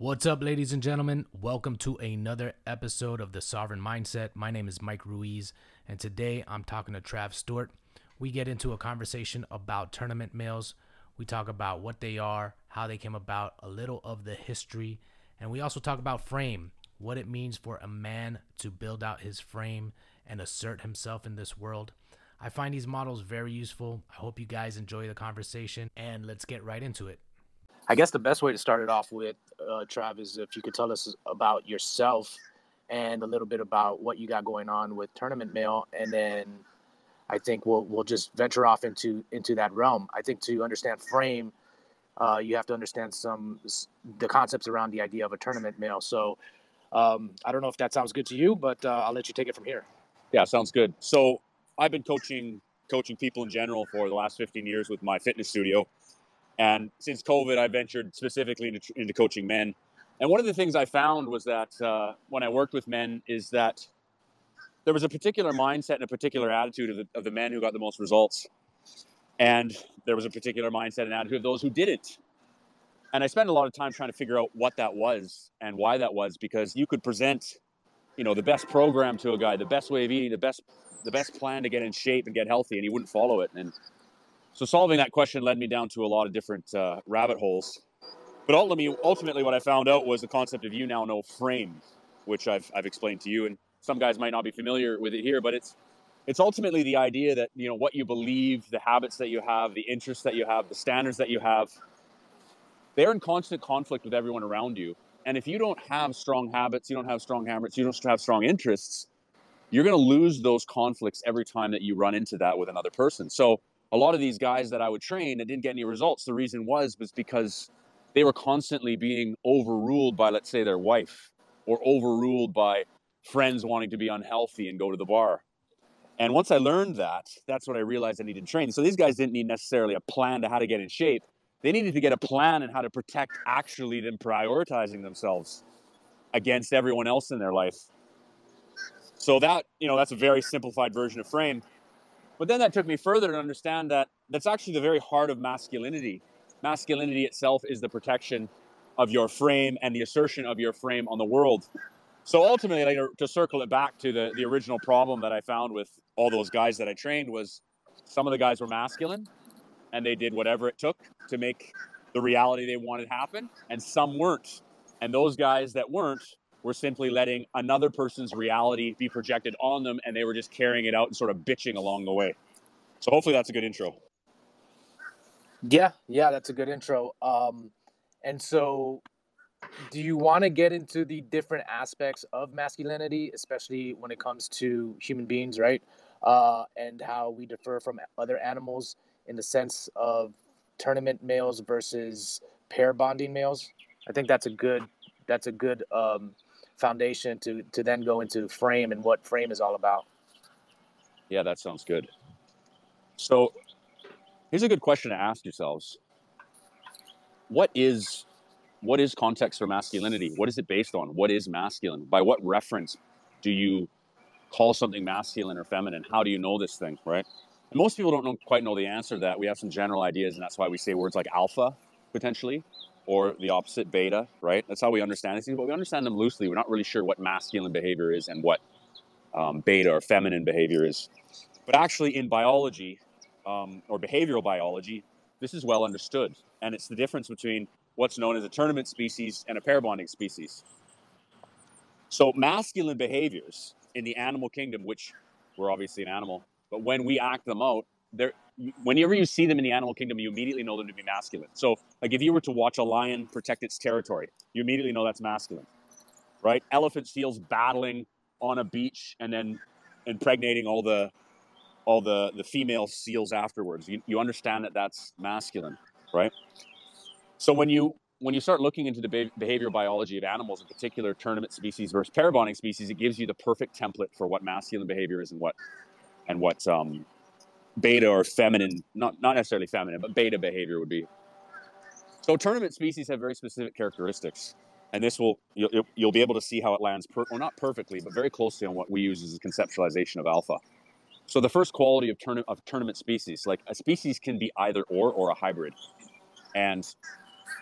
What's up, ladies and gentlemen? Welcome to another episode of The Sovereign Mindset. My name is Mike Ruiz, and today I'm talking to Trav Steward. We get into a conversation about tournament males. We talk about what they are, how they came about, a little of the history, and we also talk about frame, what it means for a man to build out his frame and assert himself in this world. I find these models very useful. I hope you guys enjoy the conversation, and let's get right into it. I guess the best way to start it off with, uh, Trav, is if you could tell us about yourself and a little bit about what you got going on with Tournament male, and then I think we'll we'll just venture off into into that realm. I think to understand frame, uh, you have to understand some the concepts around the idea of a tournament male. So um, I don't know if that sounds good to you, but uh, I'll let you take it from here. Yeah, sounds good. So I've been coaching coaching people in general for the last 15 years with my fitness studio. And since COVID, I ventured specifically into, into coaching men. And one of the things I found was that uh, when I worked with men is that there was a particular mindset and a particular attitude of the, of the men who got the most results. And there was a particular mindset and attitude of those who didn't. And I spent a lot of time trying to figure out what that was and why that was because you could present, you know, the best program to a guy, the best way of eating, the best the best plan to get in shape and get healthy, and he wouldn't follow it. And so solving that question led me down to a lot of different uh, rabbit holes. But ultimately, ultimately, what I found out was the concept of you now know frame, which I've, I've explained to you. And some guys might not be familiar with it here, but it's it's ultimately the idea that you know what you believe, the habits that you have, the interests that you have, the standards that you have. They're in constant conflict with everyone around you. And if you don't have strong habits, you don't have strong habits, you don't have strong interests, you're going to lose those conflicts every time that you run into that with another person. So a lot of these guys that I would train and didn't get any results, the reason was was because they were constantly being overruled by, let's say, their wife, or overruled by friends wanting to be unhealthy and go to the bar. And once I learned that, that's what I realized I needed to train. So these guys didn't need necessarily a plan to how to get in shape. They needed to get a plan and how to protect actually them prioritizing themselves against everyone else in their life. So that, you know, that's a very simplified version of frame. But then that took me further to understand that that's actually the very heart of masculinity. Masculinity itself is the protection of your frame and the assertion of your frame on the world. So ultimately, like, to circle it back to the, the original problem that I found with all those guys that I trained was some of the guys were masculine and they did whatever it took to make the reality they wanted happen, and some weren't. And those guys that weren't were simply letting another person's reality be projected on them and they were just carrying it out and sort of bitching along the way. So hopefully that's a good intro. Yeah, yeah, that's a good intro. Um, and so, do you want to get into the different aspects of masculinity, especially when it comes to human beings, right? Uh, and how we differ from other animals in the sense of tournament males versus pair bonding males? I think that's a good that's a good um, foundation to to then go into frame and what frame is all about. Yeah, that sounds good. So, here's a good question to ask yourselves. What is what is context for masculinity? What is it based on? What is masculine? By what reference do you call something masculine or feminine? How do you know this thing, right? And most people don't know, quite know the answer to that. We have some general ideas, and that's why we say words like alpha, potentially, or the opposite, beta, right? That's how we understand these things, but we understand them loosely. We're not really sure what masculine behavior is and what um, beta or feminine behavior is. But actually, in biology um, or behavioral biology, this is well understood. And it's the difference between what's known as a tournament species and a pair bonding species. So, masculine behaviors in the animal kingdom, which we're obviously an animal, but when we act them out, they're whenever you see them in the animal kingdom, you immediately know them to be masculine. So, like if you were to watch a lion protect its territory, you immediately know that's masculine, right? Elephant seals battling on a beach and then impregnating all the all the the female seals afterwards. You, you understand that that's masculine, right? So when you when you start looking into the behavior biology of animals, in particular tournament species versus pair bonding species, it gives you the perfect template for what masculine behavior is and what and what um, beta or feminine, not, not necessarily feminine, but beta behavior would be. So tournament species have very specific characteristics. And this will, you'll, you'll be able to see how it lands, per, well, not perfectly, but very closely on what we use as a conceptualization of alpha. So the first quality of, tourna- of tournament species, like a species can be either or or a hybrid. And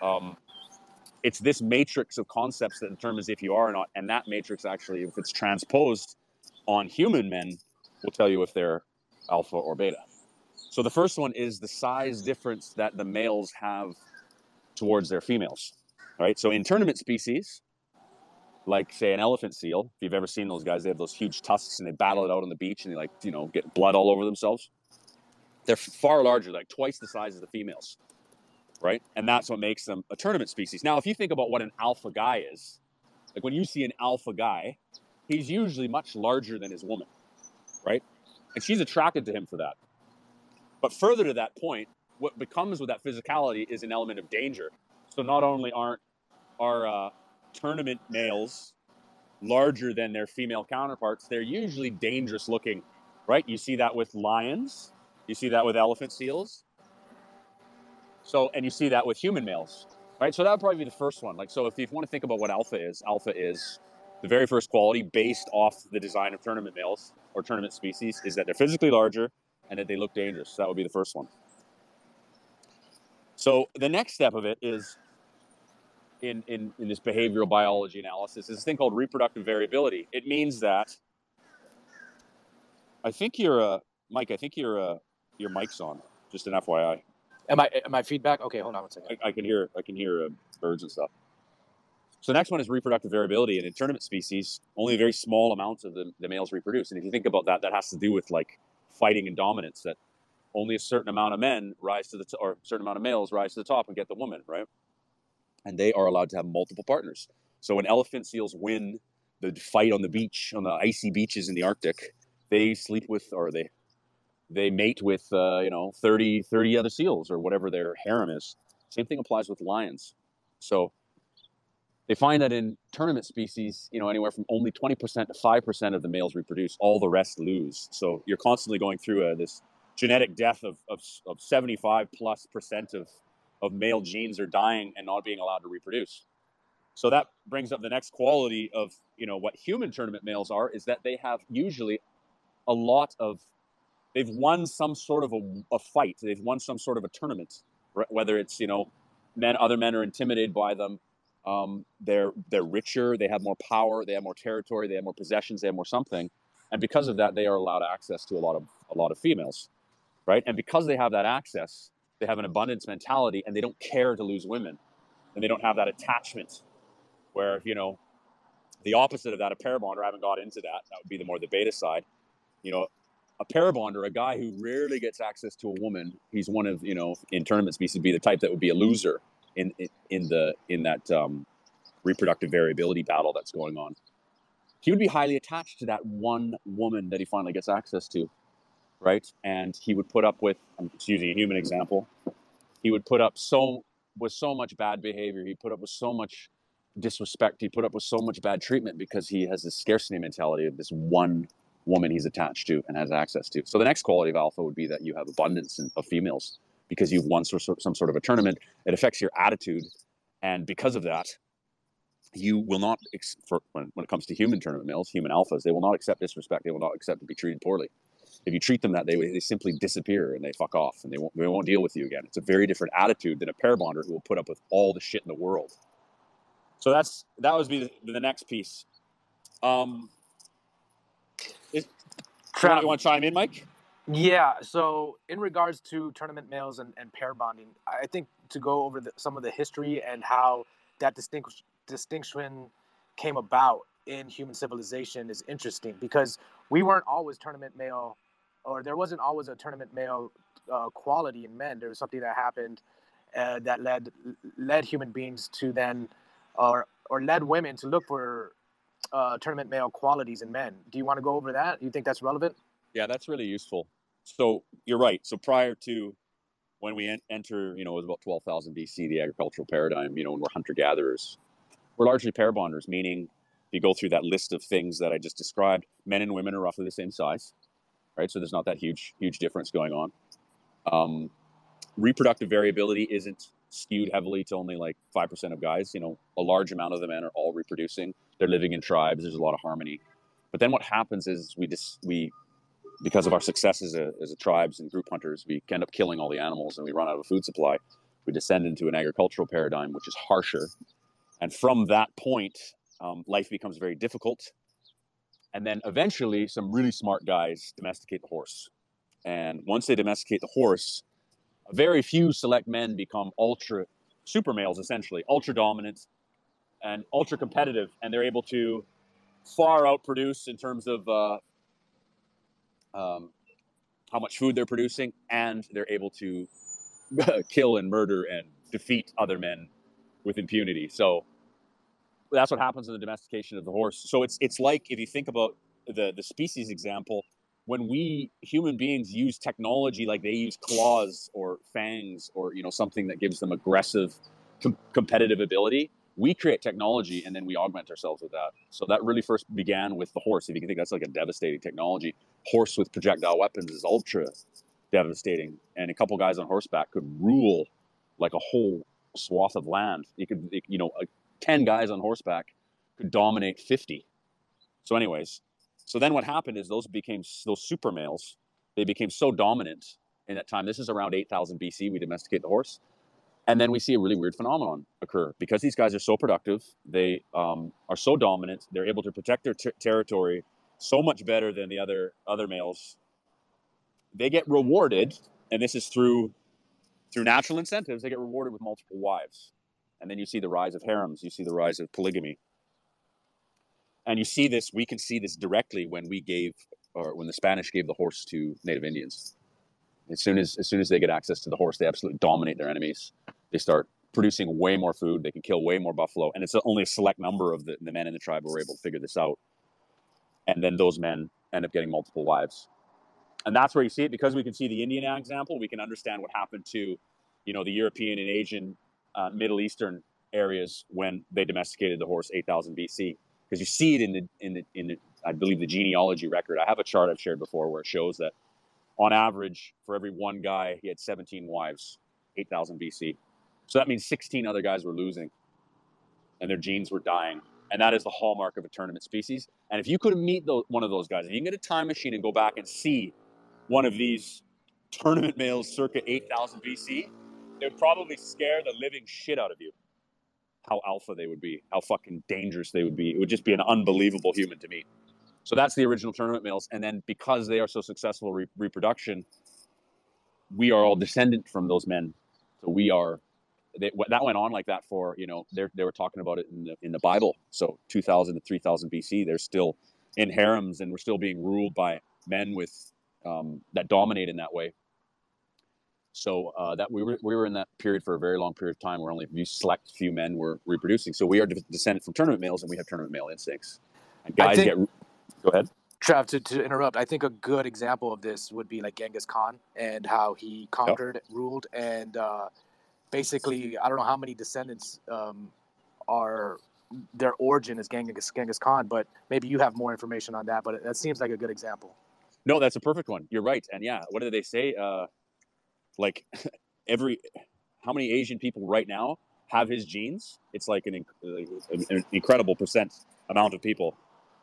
um, it's this matrix of concepts that determines if you are or not. And that matrix actually, if it's transposed on human men, will tell you if they're alpha or beta. So the first one is the size difference that the males have towards their females, right? So in tournament species, like say an elephant seal, if you've ever seen those guys, they have those huge tusks and they battle it out on the beach and they like, you know, get blood all over themselves. They're far larger, like twice the size of the females, right? And that's what makes them a tournament species. Now, if you think about what an alpha guy is, like when you see an alpha guy, he's usually much larger than his woman, right? And she's attracted to him for that. But further to that point, what becomes with that physicality is an element of danger. So not only aren't our uh, tournament males larger than their female counterparts, they're usually dangerous looking, right? You see that with lions, you see that with elephant seals. So, and you see that with human males, right? So that would probably be the first one. Like, so if you want to think about what alpha is, alpha is the very first quality based off the design of tournament males or tournament species is that they're physically larger and that they look dangerous. That would be the first one. So the next step of it is in, in, in this behavioral biology analysis is this thing called reproductive variability. It means that I think you're a Mike. I think your uh, your mic's on. Just an FYI. Am I am I feedback? Okay, hold on one second. I, I can hear I can hear uh, birds and stuff. So the next one is reproductive variability, and in tournament species, only very small amounts of the, the males reproduce. And if you think about that, that has to do with like fighting and dominance. That only a certain amount of men rise to the t- or a certain amount of males rise to the top and get the woman, right? And they are allowed to have multiple partners. So when elephant seals win the fight on the beach, on the icy beaches in the Arctic, they sleep with or they they mate with uh, you know 30 30 other seals or whatever their harem is. Same thing applies with lions. So they find that in tournament species, you know, anywhere from only 20% to 5% of the males reproduce, all the rest lose. So you're constantly going through uh, this genetic death of, of, of 75 plus percent of, of male genes are dying and not being allowed to reproduce. So that brings up the next quality of, you know, what human tournament males are is that they have usually a lot of, they've won some sort of a, a fight. They've won some sort of a tournament, whether it's, you know, men, other men are intimidated by them um, they're they're richer, they have more power, they have more territory, they have more possessions, they have more something, and because of that, they are allowed access to a lot of a lot of females, right? And because they have that access, they have an abundance mentality, and they don't care to lose women, and they don't have that attachment, where you know, the opposite of that, a pair bonder. I haven't got into that. That would be the more the beta side. You know, a pair bonder, a guy who rarely gets access to a woman, he's one of you know in tournament species be the type that would be a loser in in the in that um, reproductive variability battle that's going on. He would be highly attached to that one woman that he finally gets access to, right? And he would put up with, I'm just using a human example, he would put up so with so much bad behavior. He put up with so much disrespect. He put up with so much bad treatment because he has this scarcity mentality of this one woman he's attached to and has access to. So the next quality of alpha would be that you have abundance of females because you've won some sort of a tournament. It affects your attitude, and because of that, you will not. For, when, when it comes to human tournament males, human alphas, they will not accept disrespect. They will not accept to be treated poorly. If you treat them that, they they simply disappear and they fuck off and they won't they won't deal with you again. It's a very different attitude than a pair bonder who will put up with all the shit in the world. So that's that would be the, the next piece. Um, is, you want to chime in, Mike? Yeah. So, in regards to tournament males and, and pair bonding, I think to go over the, some of the history and how that distinct, distinction came about in human civilization is interesting because we weren't always tournament male, or there wasn't always a tournament male uh, quality in men. There was something that happened uh, that led led human beings to then, or or led women to look for uh, tournament male qualities in men. Do you want to go over that? Do You think that's relevant? Yeah, that's really useful. So you're right. So prior to when we en- enter, you know, it was about 12,000 BC, the agricultural paradigm, you know, when we're hunter gatherers, we're largely pair bonders, meaning if you go through that list of things that I just described, men and women are roughly the same size, right? So there's not that huge, huge difference going on. Um, reproductive variability isn't skewed heavily to only like 5% of guys. You know, a large amount of the men are all reproducing. They're living in tribes. There's a lot of harmony. But then what happens is we just, we because of our success as a, as a tribes and group hunters, we end up killing all the animals and we run out of food supply. We descend into an agricultural paradigm, which is harsher. And from that point, um, life becomes very difficult. And then eventually, some really smart guys domesticate the horse. And once they domesticate the horse, very few select men become ultra super males, essentially, ultra dominant and ultra competitive. And they're able to far outproduce in terms of uh, um, how much food they're producing, and they're able to kill and murder and defeat other men with impunity. So that's what happens in the domestication of the horse. So it's it's like if you think about the the species example, when we human beings use technology like they use claws or fangs or you know something that gives them aggressive com- competitive ability, we create technology and then we augment ourselves with that. So that really first began with the horse. If you can think that's like a devastating technology, horse with projectile weapons is ultra devastating, and a couple guys on horseback could rule like a whole swath of land. You could, you know, 10 guys on horseback could dominate 50. So, anyways, so then what happened is those became those super males. They became so dominant in that time. This is around 8,000 BC. We domesticate the horse, and then we see a really weird phenomenon occur because these guys are so productive. They um, are so dominant. They're able to protect their ter- territory so much better than the other other males. They get rewarded, and this is through through natural incentives. They get rewarded with multiple wives. And then you see the rise of harems, you see the rise of polygamy. And you see this, we can see this directly when we gave, or when the Spanish gave the horse to Native Indians. As soon as, as soon as they get access to the horse, they absolutely dominate their enemies. They start producing way more food. They can kill way more buffalo. And it's only a select number of the, the men in the tribe who are able to figure this out. And then those men end up getting multiple wives. And that's where you see it because we can see the Indian example. We can understand what happened to, you know, the European and Asian uh, Middle Eastern areas when they domesticated the horse 8000 BC because you see it in the in the in the, I believe the genealogy record. I have a chart I've shared before where it shows that on average for every one guy he had 17 wives 8000 BC. So that means 16 other guys were losing and their genes were dying. And that is the hallmark of a tournament species. And if you could meet those, one of those guys, if you can get a time machine and go back and see one of these tournament males circa 8000 BC, they would probably scare the living shit out of you. How alpha they would be, how fucking dangerous they would be. It would just be an unbelievable human to meet. So that's the original tournament males. And then because they are so successful re- reproduction, we are all descendant from those men. So we are. They, that went on like that for you know they were talking about it in the in the Bible. So 2000 to 3000 BC, they're still in harems and we're still being ruled by men with um, that dominate in that way. So uh, that we were we were in that period for a very long period of time where only a few select few men were reproducing. So we are descended from tournament males, and we have tournament male instincts. And guys think, get go ahead. Trav, to, to interrupt, I think a good example of this would be like Genghis Khan and how he conquered, yep. ruled, and uh, basically, I don't know how many descendants um, are their origin is Genghis, Genghis Khan, but maybe you have more information on that. But that seems like a good example. No, that's a perfect one. You're right. And yeah, what did they say? Uh, like every how many Asian people right now have his genes? It's like an, an incredible percent amount of people.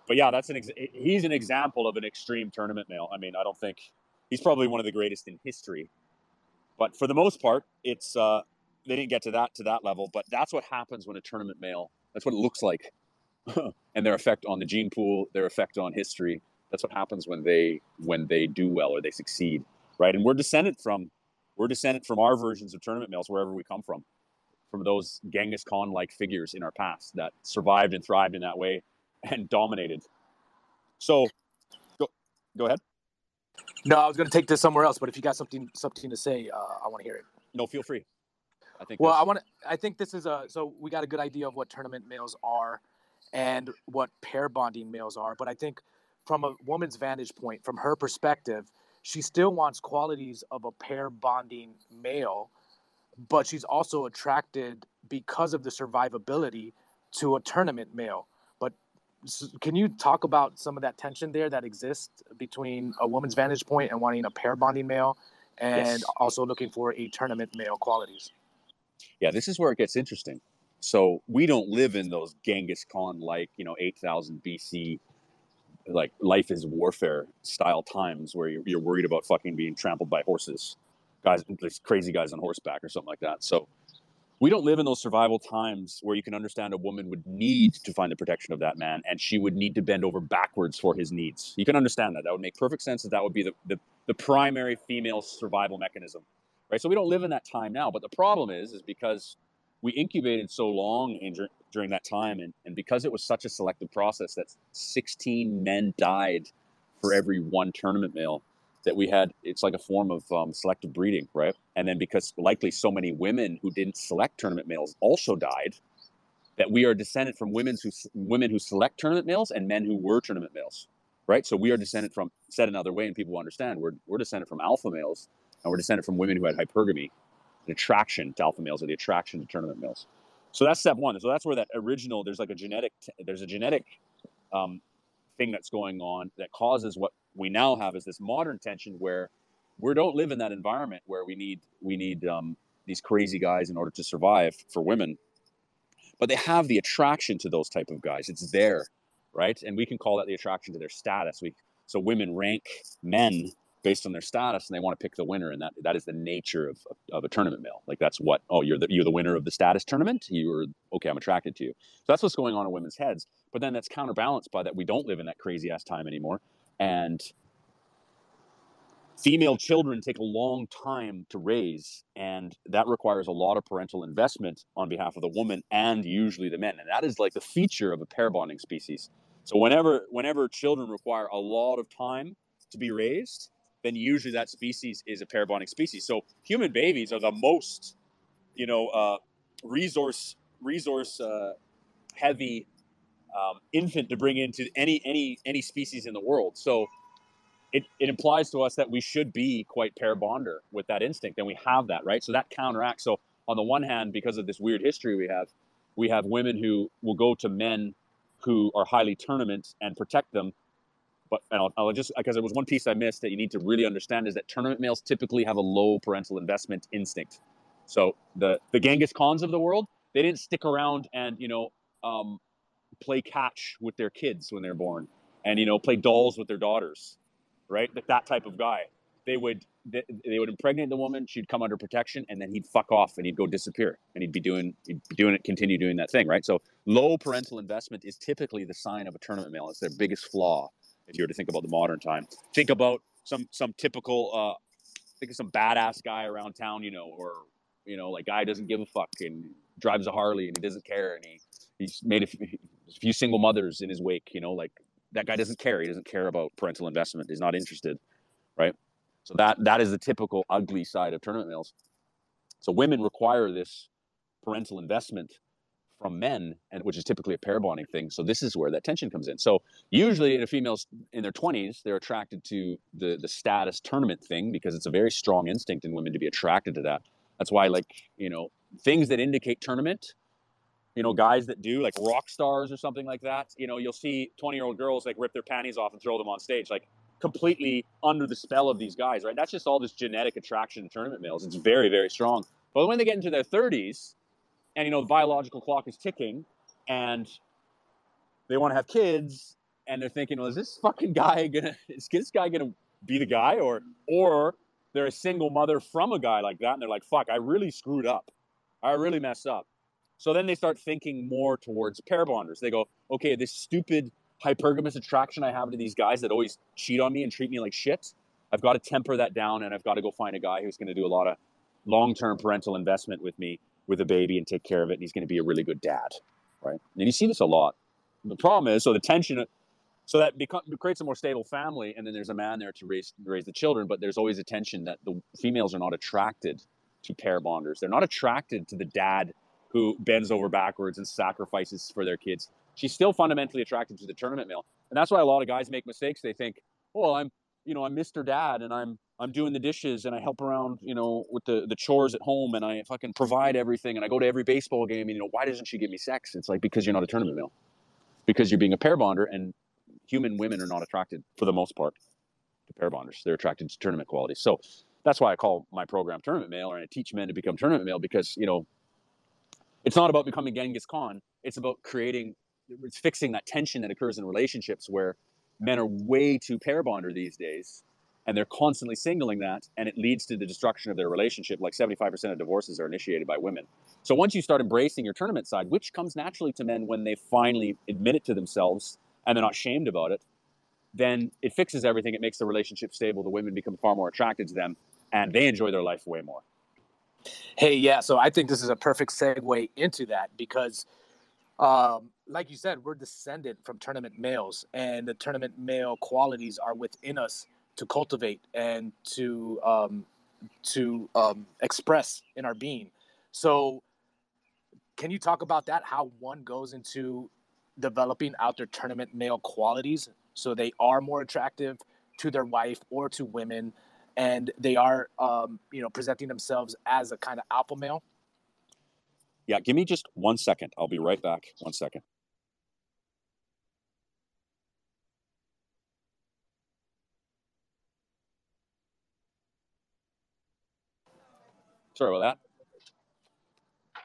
But yeah, that's an ex- he's an example of an extreme tournament male. I mean, I don't think he's probably one of the greatest in history. But for the most part, it's uh, they didn't get to that to that level. But that's what happens when a tournament male. That's what it looks like, and their effect on the gene pool, their effect on history. That's what happens when they when they do well or they succeed, right? And we're descended from we're descended from our versions of tournament males wherever we come from, from those Genghis Khan like figures in our past that survived and thrived in that way and dominated. So, go, go ahead. No, I was going to take this somewhere else, but if you got something something to say, uh, I want to hear it. No, feel free. I think. Well, I want to. I think this is a. So we got a good idea of what tournament males are, and what pair bonding males are. But I think, from a woman's vantage point, from her perspective, she still wants qualities of a pair bonding male, but she's also attracted because of the survivability to a tournament male. But can you talk about some of that tension there that exists between a woman's vantage point and wanting a pair bonding male and yes. also looking for a tournament male qualities? Yeah, this is where it gets interesting. So we don't live in those Genghis Khan like, you know, 8000 BC like life is warfare style times where you're, you're worried about fucking being trampled by horses, guys, these crazy guys on horseback or something like that. So we don't live in those survival times where you can understand a woman would need to find the protection of that man and she would need to bend over backwards for his needs. You can understand that. That would make perfect sense that that would be the, the, the primary female survival mechanism. Right? So we don't live in that time now. But the problem is, is because we incubated so long in, during that time and, and because it was such a selective process that 16 men died for every one tournament male that we had it's like a form of um, selective breeding right and then because likely so many women who didn't select tournament males also died that we are descended from women who women who select tournament males and men who were tournament males right so we are descended from said another way and people understand we're, we're descended from alpha males and we're descended from women who had hypergamy an attraction to alpha males or the attraction to tournament males. So that's step one. So that's where that original there's like a genetic there's a genetic um, thing that's going on that causes what we now have is this modern tension where we don't live in that environment where we need we need um, these crazy guys in order to survive for women. But they have the attraction to those type of guys. It's there right? And we can call that the attraction to their status. We so women rank men based on their status and they want to pick the winner and that that is the nature of, of a tournament male like that's what oh you're the you're the winner of the status tournament? You're okay i'm attracted to you. So that's what's going on in women's heads but then that's counterbalanced by that we don't live in that crazy ass time anymore and female children take a long time to raise and that requires a lot of parental investment on behalf of the woman and usually the men and that is like the feature of a pair bonding species. So whenever whenever children require a lot of time to be raised then usually that species is a pair bonding species so human babies are the most you know uh, resource resource uh, heavy um, infant to bring into any any any species in the world. So it, it implies to us that we should be quite pair bonder with that instinct, and we have that right. So that counteracts. So on the one hand, because of this weird history we have, we have women who will go to men who are highly tournament and protect them. But I'll, I'll just because there was one piece I missed that you need to really understand is that tournament males typically have a low parental investment instinct. So the the Genghis Khans of the world, they didn't stick around and you know um, play catch with their kids when they're born and you know play dolls with their daughters right? That, that type of guy. They would they, they would impregnate the woman she'd come under protection and then he'd fuck off and he'd go disappear and he'd be doing he'd be doing it continue doing that thing right? So low parental investment is typically the sign of a tournament male. It's their biggest flaw if you were to think about the modern time think about some some typical uh think of some badass guy around town you know or you know like guy doesn't give a fuck and drives a harley and he doesn't care and he he's made a few, a few single mothers in his wake. You know, like that guy doesn't care. He doesn't care about parental investment. He's not interested, right? So that that is the typical ugly side of tournament males. So women require this parental investment from men, and which is typically a pair bonding thing. So this is where that tension comes in. So usually in a female's in their 20s, they're attracted to the the status tournament thing because it's a very strong instinct in women to be attracted to that. That's why like, you know, things that indicate tournament you know, guys that do like rock stars or something like that. You know, you'll see 20 year old girls like rip their panties off and throw them on stage, like completely under the spell of these guys, right? That's just all this genetic attraction to tournament males. It's very, very strong. But when they get into their 30s and, you know, the biological clock is ticking and they want to have kids and they're thinking, well, is this fucking guy gonna, is this guy gonna be the guy or, or they're a single mother from a guy like that and they're like, fuck, I really screwed up. I really messed up so then they start thinking more towards pair bonders. They go, okay, this stupid hypergamous attraction I have to these guys that always cheat on me and treat me like shit. I've got to temper that down and I've got to go find a guy who's going to do a lot of long term parental investment with me with a baby and take care of it. And he's going to be a really good dad. Right. And you see this a lot. The problem is, so the tension, so that become, creates a more stable family. And then there's a man there to raise, raise the children. But there's always a tension that the females are not attracted to pair bonders. They're not attracted to the dad who bends over backwards and sacrifices for their kids. She's still fundamentally attracted to the tournament male. And that's why a lot of guys make mistakes. They think, "Well, I'm, you know, I'm Mr. Dad and I'm, I'm doing the dishes and I help around, you know, with the, the chores at home and I fucking provide everything and I go to every baseball game. And, you know, why doesn't she give me sex? It's like, because you're not a tournament male. Because you're being a pair bonder and human women are not attracted for the most part to pair bonders. They're attracted to tournament quality. So that's why I call my program tournament male and I teach men to become tournament male because, you know, it's not about becoming Genghis Khan. It's about creating, it's fixing that tension that occurs in relationships where men are way too pair bonder these days, and they're constantly signaling that and it leads to the destruction of their relationship. Like 75% of divorces are initiated by women. So once you start embracing your tournament side which comes naturally to men when they finally admit it to themselves and they're not shamed about it then it fixes everything. It makes the relationship stable. The women become far more attracted to them and they enjoy their life way more. Hey yeah so i think this is a perfect segue into that because um, like you said we're descended from tournament males and the tournament male qualities are within us to cultivate and to um, to um, express in our being. So, can you talk about that? How one goes into developing out their tournament male qualities so they are more attractive to their wife or to women, and they are um, you know presenting themselves as a kind of alpha male. Yeah, give me just one second. I'll be right back. One second. Sorry about that.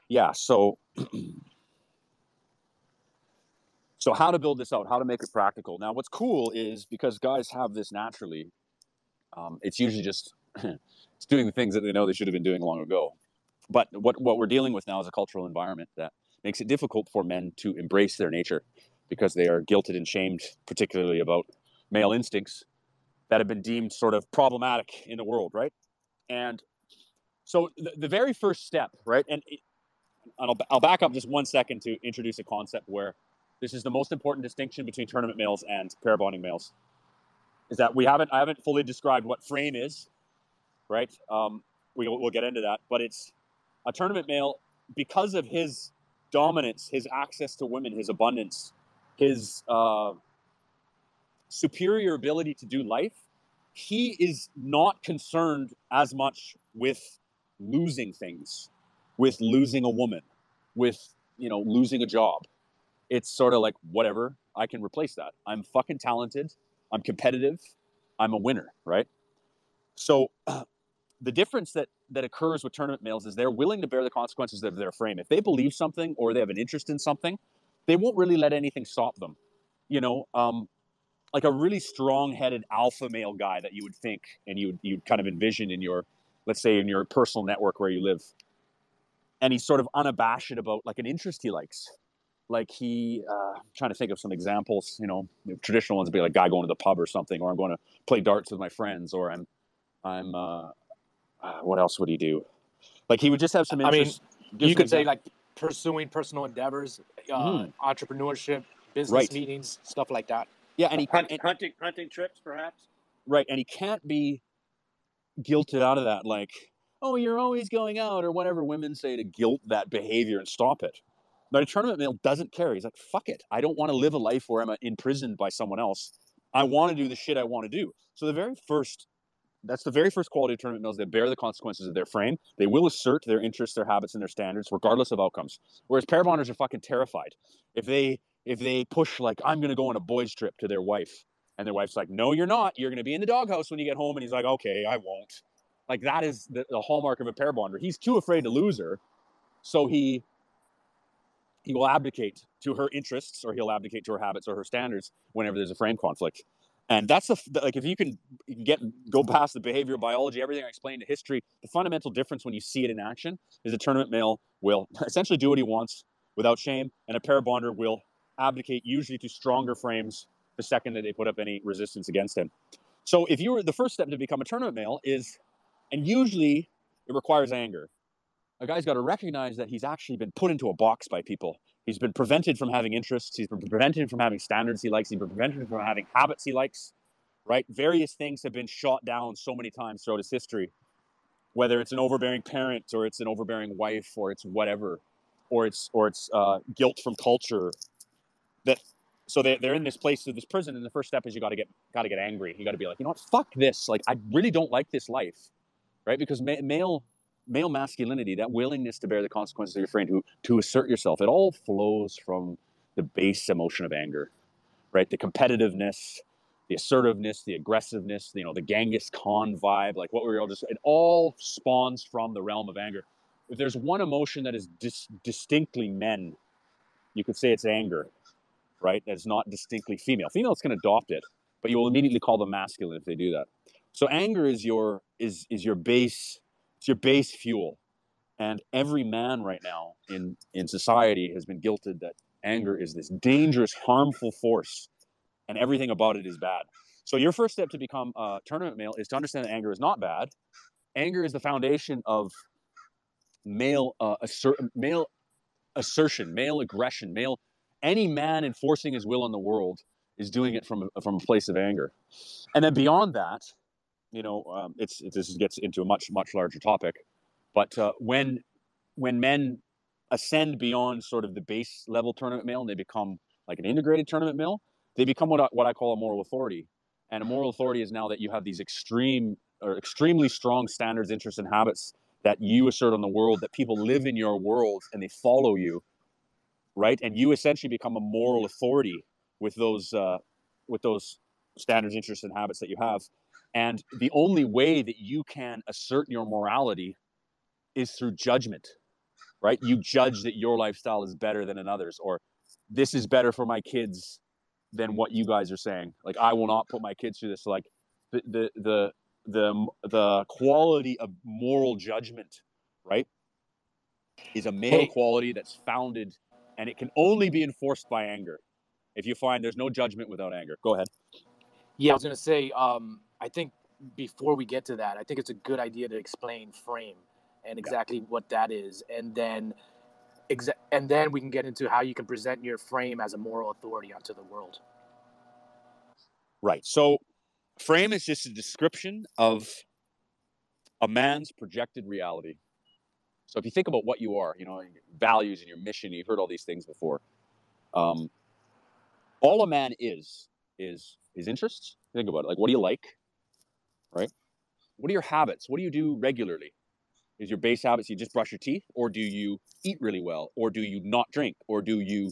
Yeah, so so how to build this out, how to make it practical. Now, what's cool is because guys have this naturally, um, it's usually just it's doing the things that they know they should have been doing long ago. But what what we're dealing with now is a cultural environment that makes it difficult for men to embrace their nature because they are guilted and shamed, particularly about male instincts that have been deemed sort of problematic in the world, right? And so the, the very first step, right? And, and I'll, I'll back up just one second to introduce a concept where this is the most important distinction between tournament males and pair bonding males. Is that we haven't I haven't fully described what frame is, right? Um, we, we'll get into that, but it's a tournament male because of his dominance, his access to women, his abundance, his uh, superior ability to do life. He is not concerned as much with losing things, with losing a woman, with you know losing a job. It's sort of like whatever. I can replace that. I'm fucking talented. I'm competitive. I'm a winner, right? So the difference that that occurs with tournament males is they're willing to bear the consequences of their frame. If they believe something or they have an interest in something, they won't really let anything stop them. You know, um, like a really strong-headed alpha male guy that you would think and you would you kind of envision in your let's say in your personal network where you live and he's sort of unabashed about like an interest he likes like he uh, i'm trying to think of some examples you know traditional ones would be like guy going to the pub or something or i'm going to play darts with my friends or i'm i'm uh, uh, what else would he do like he would just have some interest I mean, you could say like pursuing personal endeavors uh, mm-hmm. entrepreneurship business right. meetings stuff like that yeah and he Hunt, and, hunting hunting trips perhaps right and he can't be guilted out of that like oh you're always going out or whatever women say to guilt that behavior and stop it but a tournament male doesn't care he's like fuck it i don't want to live a life where i'm uh, imprisoned by someone else i want to do the shit i want to do so the very first that's the very first quality of tournament males. They bear the consequences of their frame. They will assert their interests, their habits, and their standards, regardless of outcomes. Whereas pair bonders are fucking terrified. If they if they push like I'm gonna go on a boys trip to their wife, and their wife's like, no, you're not. You're going to be in the doghouse when you get home. And he's like, okay, I won't. Like that is the, the hallmark of a pair bonder. He's too afraid to lose her. So he he will abdicate to her interests or he'll abdicate to her habits or her standards whenever there's a frame conflict. And that's the like if you can get go past the behavioral biology, everything I explained, to history, the fundamental difference when you see it in action is a tournament male will essentially do what he wants without shame, and a pair bonder will abdicate usually to stronger frames the second that they put up any resistance against him. So if you were the first step to become a tournament male is, and usually it requires anger. A guy's got to recognize that he's actually been put into a box by people. He's been prevented from having interests. He's been prevented from having standards he likes. He's been prevented from having habits he likes. Right? Various things have been shot down so many times throughout his history, whether it's an overbearing parent or it's an overbearing wife or it's whatever, or it's or it's uh, guilt from culture that so they, they're in this place of this prison and the first step is you got to get got to get angry. You got to be like you know what? Fuck this. Like i really don't like this life. Right? Because ma- male male masculinity that willingness to bear the consequences of your friend who to assert yourself it all flows from the base emotion of anger. Right? The competitiveness the assertiveness the aggressiveness you know the genghis khan vibe like what we were all just it all spawns from the realm of anger. If there's one emotion that is dis- distinctly men you could say it's anger right? That's not distinctly female. Females can adopt it, but you will immediately call them masculine if they do that. So anger is your is is your base it's your base fuel. And every man right now in in society has been guilted that anger is this dangerous, harmful force, and everything about it is bad. So your first step to become a tournament male is to understand that anger is not bad. Anger is the foundation of male uh, assert, male assertion, male aggression, male any man enforcing his will on the world is doing it from a, from a place of anger. And then beyond that, you know, um, it's it, this gets into a much much larger topic. But uh, when when men ascend beyond sort of the base level tournament male and they become like an integrated tournament male, they become what I, what I call a moral authority. And a moral authority is now that you have these extreme or extremely strong standards, interests, and habits that you assert on the world, that people live in your world and they follow you, right? And you essentially become a moral authority with those uh, with those standards, interests, and habits that you have. And the only way that you can assert your morality is through judgment, right? You judge that your lifestyle is better than another's, or this is better for my kids than what you guys are saying. Like I will not put my kids through this. Like the the the the the quality of moral judgment, right, is a male quality that's founded, and it can only be enforced by anger. If you find there's no judgment without anger, go ahead. Yeah, I was gonna say. Um, I think before we get to that, I think it's a good idea to explain frame and exactly yeah. what that is, and then exa- and then we can get into how you can present your frame as a moral authority onto the world. Right. So, frame is just a description of a man's projected reality. So, if you think about what you are, you know, values and your mission, you've heard all these things before. Um, all a man is is his interests. Think about it. Like, what do you like? Right. What are your habits? What do you do regularly? Is your base habits you just brush your teeth, or do you eat really well, or do you not drink, or do you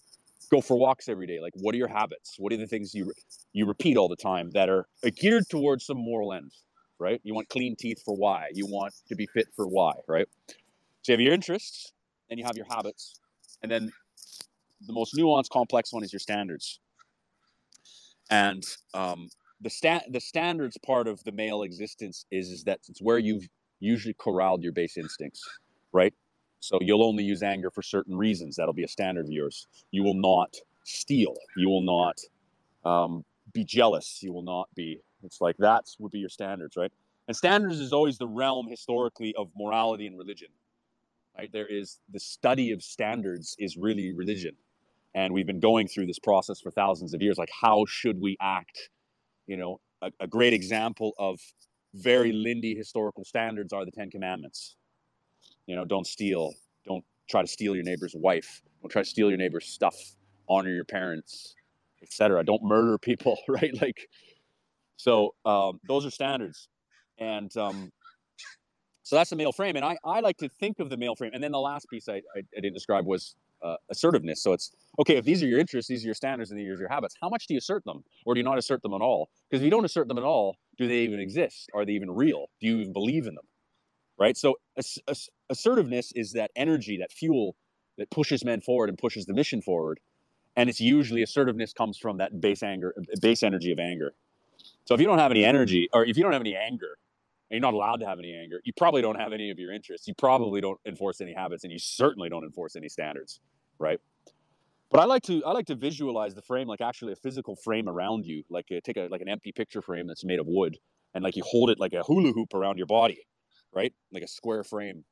go for walks every day? Like, what are your habits? What are the things you you repeat all the time that are geared towards some moral end? Right? You want clean teeth for why? You want to be fit for why? Right? So you have your interests, and you have your habits, and then the most nuanced, complex one is your standards. And um, the sta- the standards part of the male existence is is that it's where you've usually corralled your base instincts, right? So you'll only use anger for certain reasons. That'll be a standard of yours. You will not steal. You will not um, be jealous. You will not be. It's like that would be your standards, right? And standards is always the realm historically of morality and religion. Right? There is the study of standards is really religion, and we've been going through this process for thousands of years. Like, how should we act? You know, a, a great example of very Lindy historical standards are the Ten Commandments. You know, don't steal, don't try to steal your neighbor's wife, don't try to steal your neighbor's stuff, honor your parents, etc. Don't murder people, right? Like, so um, those are standards, and um, so that's the male frame. And I, I like to think of the male frame. And then the last piece I, I, I didn't describe was uh, assertiveness. So it's okay if these are your interests, these are your standards, and these are your habits. How much do you assert them, or do you not assert them at all? Because if you don't assert them at all, do they even exist? Are they even real? Do you even believe in them? Right. So ass- ass- assertiveness is that energy, that fuel that pushes men forward and pushes the mission forward. And it's usually assertiveness comes from that base anger, base energy of anger. So if you don't have any energy, or if you don't have any anger, you're not allowed to have any anger, you probably don't have any of your interests. You probably don't enforce any habits, and you certainly don't enforce any standards, right? But I like to I like to visualize the frame like actually a physical frame around you, like uh, take a like an empty picture frame that's made of wood, and like you hold it like a hula hoop around your body, right? Like a square frame.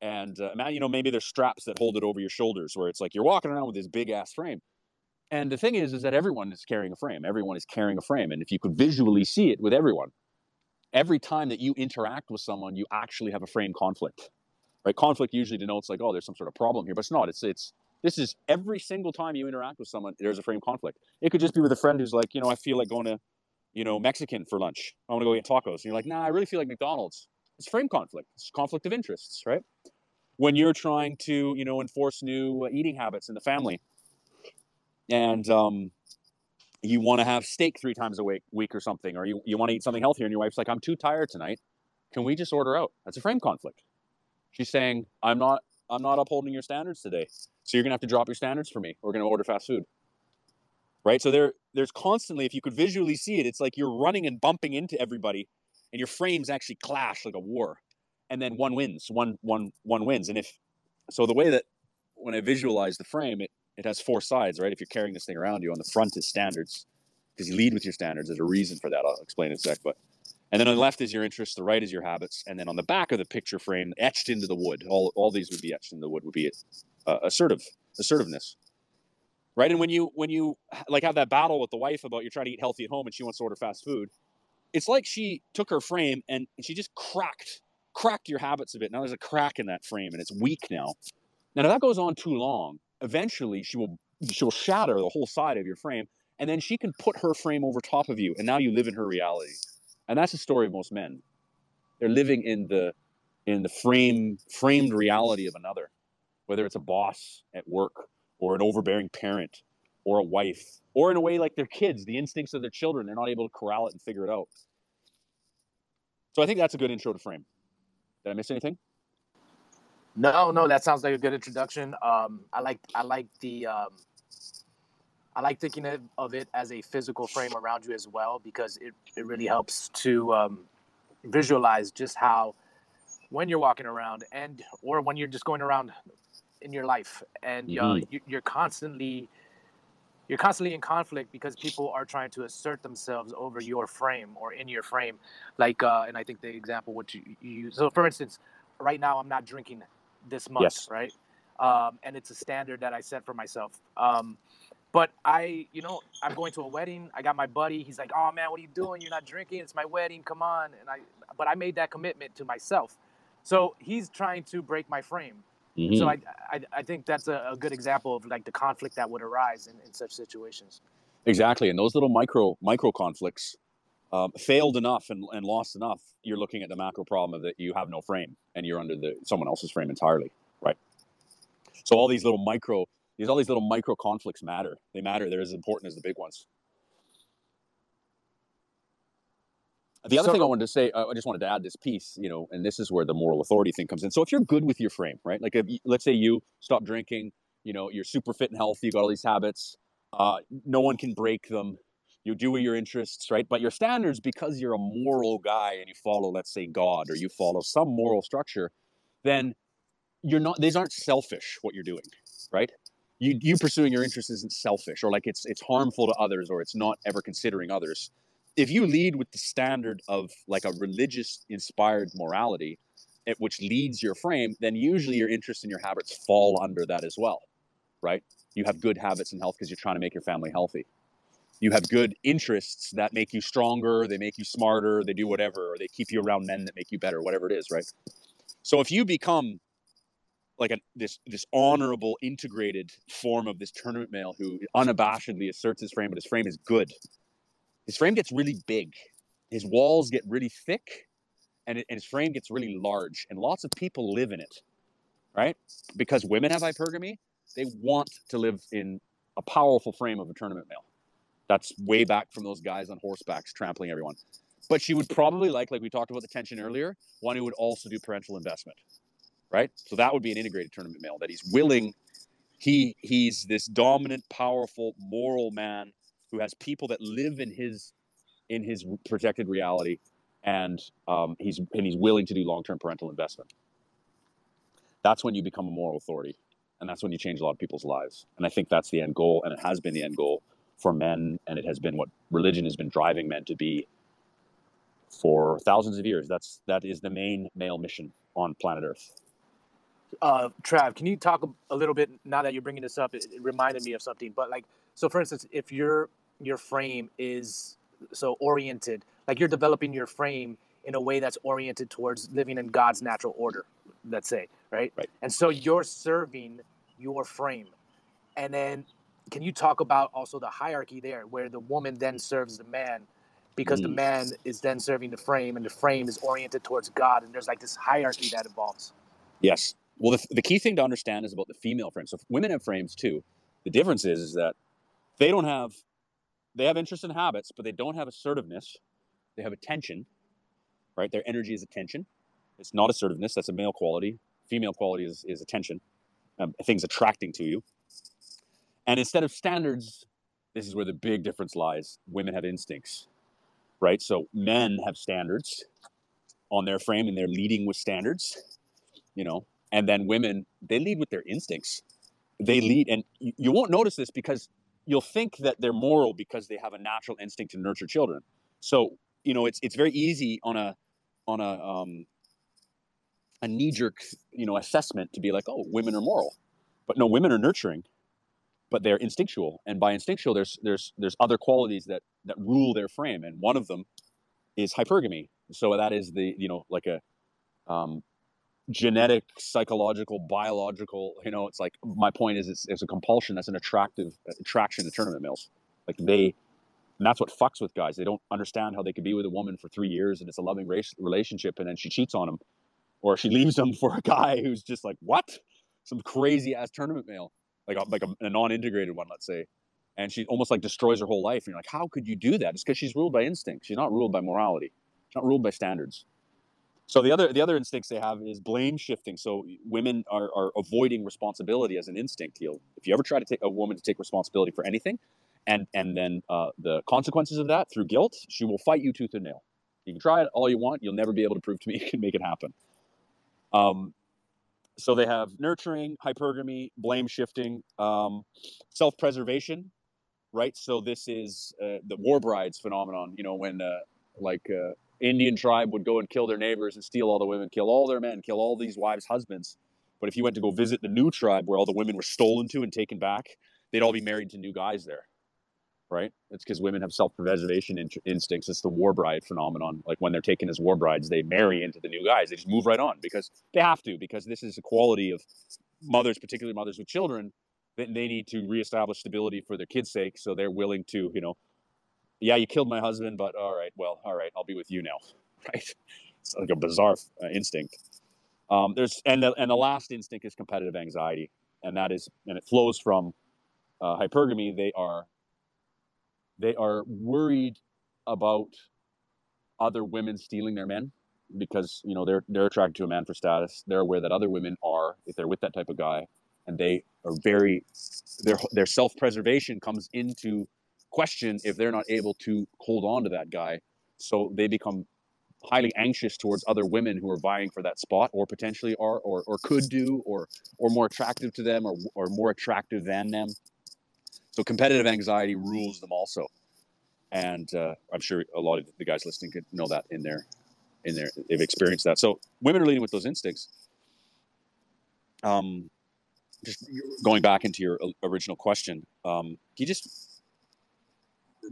And uh, you know maybe there's straps that hold it over your shoulders, where it's like you're walking around with this big ass frame. And the thing is, is that everyone is carrying a frame. Everyone is carrying a frame, and if you could visually see it with everyone, every time that you interact with someone, you actually have a frame conflict, right? Conflict usually denotes like, oh, there's some sort of problem here, but it's not. It's it's this is every single time you interact with someone, there's a frame conflict. It could just be with a friend who's like, you know, I feel like going to, you know, Mexican for lunch. I want to go get tacos. And you're like, nah, I really feel like McDonald's. It's frame conflict. It's conflict of interests, right? When you're trying to, you know, enforce new eating habits in the family, and um, you want to have steak three times a week, week or something, or you, you want to eat something healthier, and your wife's like, I'm too tired tonight. Can we just order out? That's a frame conflict. She's saying, I'm not I'm not upholding your standards today. So you're gonna have to drop your standards for me. We're gonna order fast food. Right? So there there's constantly, if you could visually see it, it's like you're running and bumping into everybody and your frames actually clash like a war, and then one wins, one one one wins. And if so, the way that when I visualize the frame, it it has four sides, right? If you're carrying this thing around you, on the front is standards because you lead with your standards. There's a reason for that. I'll explain in a sec, but. And then on the left is your interests, the right is your habits, and then on the back of the picture frame, etched into the wood, all, all these would be etched in the wood, would be uh, assertive, assertiveness, right? And when you when you like have that battle with the wife about you're trying to eat healthy at home and she wants to order fast food, it's like she took her frame and she just cracked cracked your habits a bit. Now there's a crack in that frame and it's weak now. Now if that goes on too long, eventually she will she will shatter the whole side of your frame, and then she can put her frame over top of you, and now you live in her reality. And that's the story of most men. They're living in the in the frame framed reality of another, whether it's a boss at work or an overbearing parent or a wife, or in a way like their kids, the instincts of their children, they're not able to corral it and figure it out. So I think that's a good intro to frame. Did I miss anything? No, no, that sounds like a good introduction. Um, I like I like the um, I like thinking of, it as a physical frame around you as well because it, it really helps to um, visualize just how when you're walking around and or when you're just going around in your life and uh, Mhm. you, you're constantly you're constantly in conflict because people are trying to assert themselves over your frame or in your frame like uh, and i think the example which you, you use so for instance right now i'm not drinking this month, Yes. right? Um, and it's a standard that i set for myself. Um, but i you know i'm going to a wedding. I got my buddy. He's like oh man what are you doing? You're not drinking. It's my wedding. Come on. And i but i made that commitment to myself. So he's trying to break my frame. Mhm. so I, I I think that's a, a good example of like the conflict that would arise in, in such situations. Exactly, and those little micro micro conflicts um, failed enough and, and lost enough. You're looking at the macro problem of that you have no frame and you're under the someone else's frame entirely, right? So all these little micro these all these little micro conflicts matter. They matter. They're as important as the big ones. The other So- thing I wanted to say, I just wanted to add this piece, you know, and this is where the moral authority thing comes in. So if you're good with your frame, right? Like, if let's say you stop drinking, you know, you're super fit and healthy, you got all these habits, uh, no one can break them. You do your interests, right? But your standards, because you're a moral guy and you follow, let's say, God or you follow some moral structure, then you're not. These aren't selfish. What you're doing, right? You you pursuing your interests isn't selfish or like it's it's harmful to others or it's not ever considering others. If you lead with the standard of like a religious inspired morality, it, which leads your frame, then usually your interests and your habits fall under that as well, right? You have good habits and health because you're trying to make your family healthy. You have good interests that make you stronger, they make you smarter, they do whatever, or they keep you around men that make you better, whatever it is, right? So if you become like a, this this honorable, integrated form of this tournament male who unabashedly asserts his frame, but his frame is good. His frame gets really big, his walls get really thick, and, it, and his frame gets really large, and lots of people live in it, right? Because women have hypergamy, they want to live in a powerful frame of a tournament male. That's way back from those guys on horsebacks trampling everyone. But she would probably like, like we talked about the tension earlier, one who would also do parental investment, right? So that would be an integrated tournament male that he's willing. He he's this dominant, powerful, moral man who has people that live in his in his protected reality, and um, he's and he's willing to do long term parental investment. That's when you become a moral authority, and that's when you change a lot of people's lives. And I think that's the end goal, and it has been the end goal for men, and it has been what religion has been driving men to be for thousands of years. That's that is the main male mission on planet Earth. Uh, Trav, can you talk a, little bit now that you're bringing this up? It, it reminded me of something. But like, so for instance, if your your frame is so oriented, like you're developing your frame in a way that's oriented towards living in God's natural order, let's say, right? Right. And so you're serving your frame, and then can you talk about also the hierarchy there, where the woman then serves the man? Because the Mm. man is then serving the frame, and the frame is oriented towards God, and there's like this hierarchy that involves. Yes. Well, the, the key thing to understand is about the female frame. So women have frames too. The difference is, is that they don't have, they have interest and habits, but they don't have assertiveness. They have attention, right? Their energy is attention. It's not assertiveness. That's a male quality. Female quality is, is attention. Um, things attracting to you. And instead of standards, this is where the big difference lies. Women have instincts, right? So men have standards on their frame and they're leading with standards, you know, and then women, they lead with their instincts. They lead, and you, won't notice this because you'll think that they're moral because they have a natural instinct to nurture children. So, you know, it's, it's very easy on a, on a, um, a knee jerk, you know, assessment to be like, oh, women are moral. But no, women are nurturing but they're instinctual. And by instinctual, there's there's there's other qualities that that rule their frame, and one of them is hypergamy. So that is the you know like a um, genetic, psychological, biological. You know, it's like my point is it's, it's a compulsion. That's an attractive attraction to tournament males. Like they, and that's what fucks with guys. They don't understand how they could be with a woman for three years and it's a loving race, relationship, and then she cheats on him, or she leaves him for a guy who's just like what, some crazy ass tournament male like a, like a, a non-integrated one, let's say, and she almost like destroys her whole life. And you're like, how could you do that? It's because she's ruled by instinct. She's not ruled by morality. She's not ruled by standards. So the other the other instincts they have is blame shifting. So women are, are avoiding responsibility as an instinct. You'll, if you ever try to take a woman to take responsibility for anything, and and then uh, the consequences of that through guilt, she will fight you tooth and nail. You can try it all you want. You'll never be able to prove to me you can make it happen. Um, so they have nurturing, hypergamy, blame shifting, um, self preservation, right? So this is uh, the war brides phenomenon. You know, when uh, like uh, Indian tribe would go and kill their neighbors and steal all the women, kill all their men, kill all these wives' husbands. But if you went to go visit the new tribe where all the women were stolen to and taken back, they'd all be married to new guys there right? It's because women have self-preservation in- instincts. It's the war bride phenomenon. Like when they're taken as war brides, they marry into the new guys. They just move right on because they have to. Because this is a quality of mothers, particularly mothers with children, that they need to reestablish stability for their kids' sake. So they're willing to, you know, yeah, you killed my husband, but all right, well, all right, I'll be with you now, right? It's like a bizarre uh, instinct. Um, there's and the and the last instinct is competitive anxiety, and that is and it flows from uh, hypergamy. They are they are worried about other women stealing their men because you know they're they're attracted to a man for status. They're aware that other women are if they're with that type of guy, and they are very their their self preservation comes into question if they're not able to hold on to that guy. So they become highly anxious towards other women who are vying for that spot or potentially are or, or could do or or more attractive to them or, or more attractive than them so competitive anxiety rules them also, and uh, I'm sure a lot of the guys listening could know that in their in their they've experienced that. So women are leading with those instincts. Um, just going back into your original question, um, can you just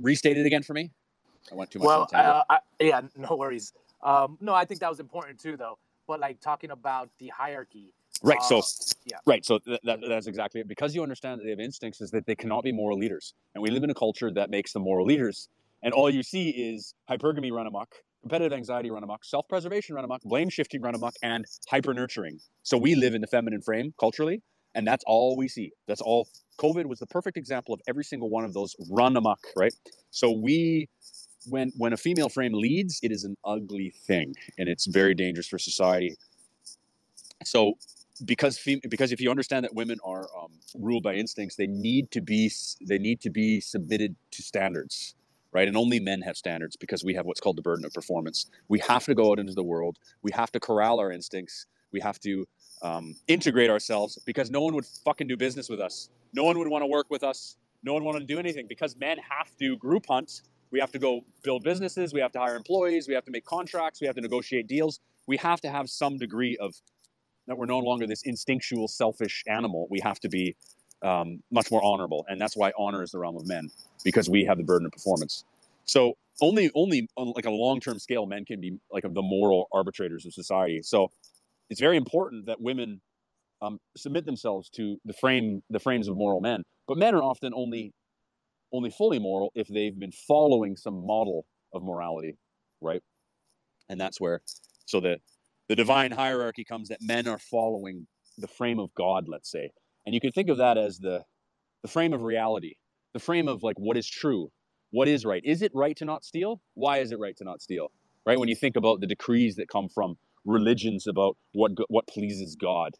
restate it again for me? I went too much. Well, uh, I, yeah, no worries. Um, no, I think that was important too, though. But like talking about the hierarchy Right. Uh, so, yeah. Right. So that, that's exactly it. Because you understand that they have instincts, is that they cannot be moral leaders, and we live in a culture that makes them moral leaders. And all you see is hypergamy run amok, competitive anxiety run amok, self-preservation run amok, blame shifting run amok, and hyper nurturing. So we live in the feminine frame culturally, and that's all we see. That's all. COVID was the perfect example of every single one of those run amok. Right. So we when when a female frame leads, it is an ugly thing, and it's very dangerous for society. So because fem- because if you understand that women are um, ruled by instincts, they need to be they need to be submitted to standards, right? And only men have standards because we have what's called the burden of performance. We have to go out into the world. We have to corral our instincts. We have to um, integrate ourselves because no one would fucking do business with us. No one would want to work with us. No one would want to do anything because men have to group hunt. We have to go build businesses. We have to hire employees. We have to make contracts. We have to negotiate deals. We have to have some degree of that we're no longer this instinctual, selfish animal. We have to be um, much more honorable, and that's why honor is the realm of men because we have the burden of performance. So only, only on like a long-term scale, men can be like the moral arbitrators of society. So it's very important that women um, submit themselves to the frame, the frames of moral men. But men are often only, only fully moral if they've been following some model of morality, right? And that's where, so the the divine hierarchy comes that men are following the frame of God, let's say. And you can think of that as the, the frame of reality, the frame of like what is true, what is right. Is it right to not steal? Why is it right to not steal? Right? When you think about the decrees that come from religions about what what pleases God,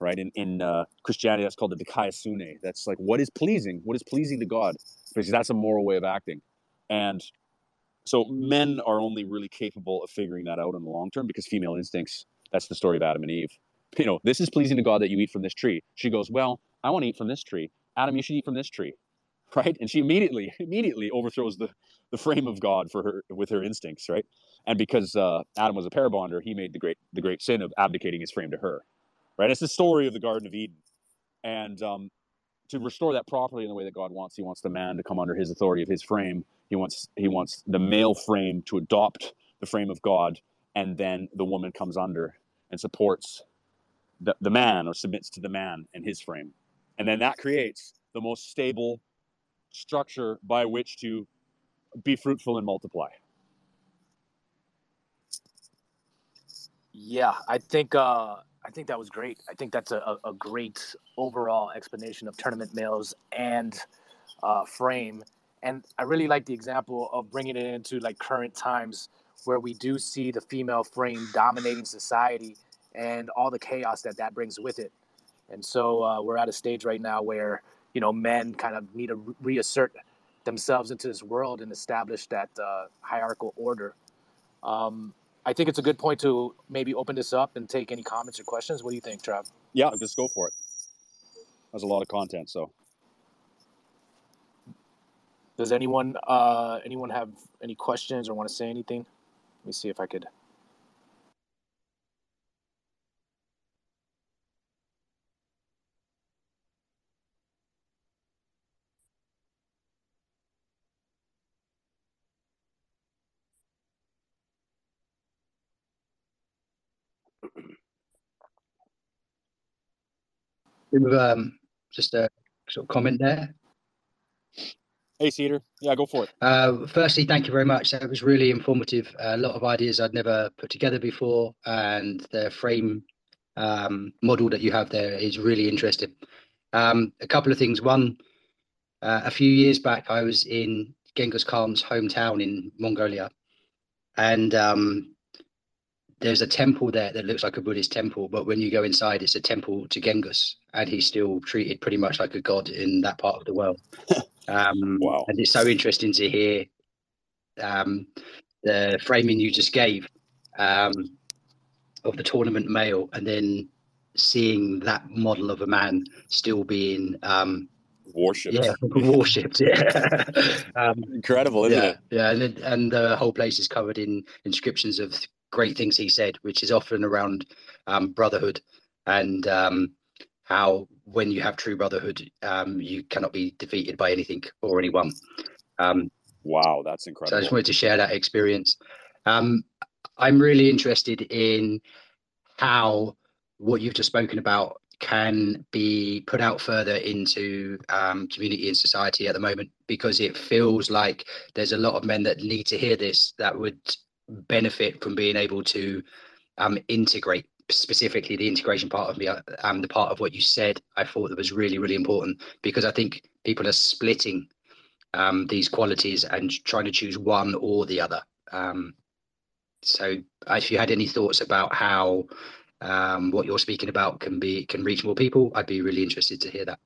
right? In in uh, Christianity, that's called the dikaiosune. That's like what is pleasing, what is pleasing to God, because that's a moral way of acting. And so men are only really capable of figuring that out in the long term because female instincts. That's the story of Adam and Eve. You know, this is pleasing to God that you eat from this tree. She goes, well, I want to eat from this tree. Adam, you should eat from this tree, right? And she immediately, immediately overthrows the the frame of God for her with her instincts, right? And because uh, Adam was a pair bonder, he made the great the great sin of abdicating his frame to her, right? It's the story of the Garden of Eden, and um, to restore that properly in the way that God wants, He wants the man to come under His authority of His frame. He wants He wants the male frame to adopt the frame of God, and then the woman comes under and supports the, the man or submits to the man and his frame, and then that creates the most stable structure by which to be fruitful and multiply. Yeah, I think uh, I think that was great. I think that's a, a great overall explanation of tournament males and uh, frame. And I really like the example of bringing it into like current times where we do see the female frame dominating society and all the chaos that that brings with it. And so uh, we're at a stage right now where you know men kind of need to reassert themselves into this world and establish that uh, hierarchical order. Um, I think it's a good point to maybe open this up and take any comments or questions. What do you think, Trav? Yeah, just go for it. There's a lot of content, so. Does anyone uh, anyone have any questions or want to say anything? Let me see if I could um, just a sort of comment there. Hey, Cedar. Yeah, go for it. Uh, firstly, thank you very much. That was really informative. a lot of ideas I'd never put together before, and the frame um, model that you have there is really interesting. Um, a couple of things. One, uh, a few years back, I was in Genghis Khan's hometown in Mongolia, and um, there's a temple there that looks like a Buddhist temple, but when you go inside, it's a temple to Genghis, and he's still treated pretty much like a god in that part of the world. Um, wow! And it's so interesting to hear um, the framing you just gave um, of the tournament male, and then seeing that model of a man still being um, worshipped. Yeah, worshipped. Yeah, um, incredible, isn't yeah, it? Yeah, and and the whole place is covered in inscriptions of great things he said, which is often around um, brotherhood and um, how when you have true brotherhood, um, you cannot be defeated by anything or anyone. Um, wow, that's incredible. So I just wanted to share that experience. Um, I'm really interested in how what you've just spoken about can be put out further into um, community and society at the moment because it feels like there's a lot of men that need to hear this that would benefit from being able to um, integrate specifically the integration part of me uh, um, the part of what you said i thought that was really really important because i think people are splitting um, these qualities and trying to choose one or the other um, so if you had any thoughts about how um, what you're speaking about can be can reach more people i'd be really interested to hear that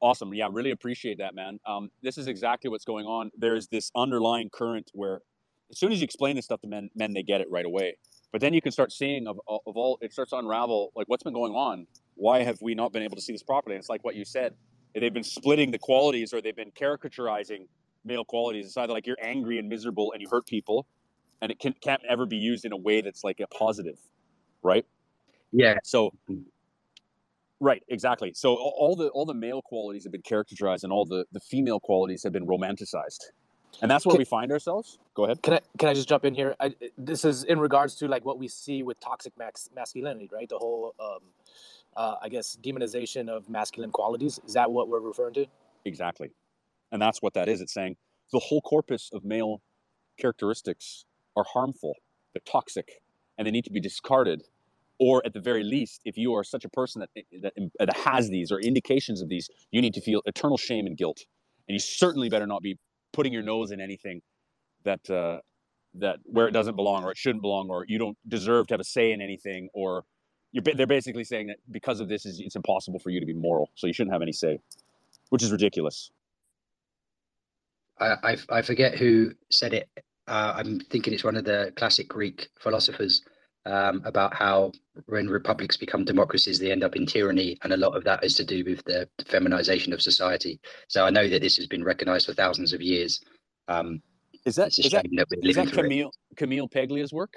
Awesome. Yeah, really appreciate that, man. Um, this is exactly what's going on. There's this underlying current where, as soon as you explain this stuff to men, men they get it right away. But then you can start seeing of, of all it starts to unravel like what's been going on. Why have we not been able to see this properly? And it's like what you said. They've been splitting the qualities, or they've been caricaturizing male qualities. It's either like you're angry and miserable and you hurt people, and it can, can't ever be used in a way that's like a positive, right? Yeah. So Right, exactly. So all the all the male qualities have been characterized, and all the the female qualities have been romanticized, and that's where can, we find ourselves. Go ahead. Can I can I just jump in here? I, this is in regards to like what we see with toxic max, masculinity, right? The whole, um, uh, I guess, demonization of masculine qualities. Is that what we're referring to? Exactly, and that's what that is. It's saying the whole corpus of male characteristics are harmful, they're toxic, and they need to be discarded or at the very least, if you are such a person that, that, that has these or indications of these, you need to feel eternal shame and guilt, and you certainly better not be putting your nose in anything that uh, that where it doesn't belong or it shouldn't belong or you don't deserve to have a say in anything or you're they're basically saying that because of this is it's impossible for you to be moral, so you shouldn't have any say, which is ridiculous. I, I, I forget who said it. Uh, I'm thinking it's one of the classic Greek philosophers um, about how when republics become democracies, they end up in tyranny, and a lot of that is to do with the feminization of society. So I know that this has been recognized for thousands of years. Um, is that is that, that, is that Camille Camille Paglia's work?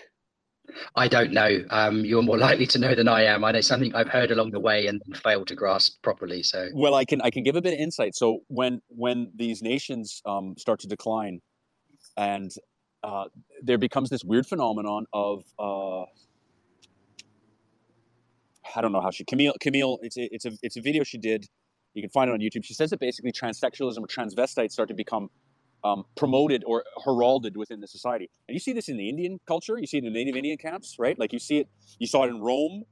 I don't know. Um, you're more likely to know than I am. I know something I've heard along the way and failed to grasp properly. So, well, I can I can give a bit of insight. So when when these nations um, start to decline, and uh, there becomes this weird phenomenon of uh, I don't know how she Camille Camille. It's a, it's a it's a video she did. You can find it on YouTube. She says that basically transsexualism or transvestites start to become um, promoted or heralded within the society. And you see this in the Indian culture. You see it in the Native Indian camps, right? Like you see it, you saw it in Rome.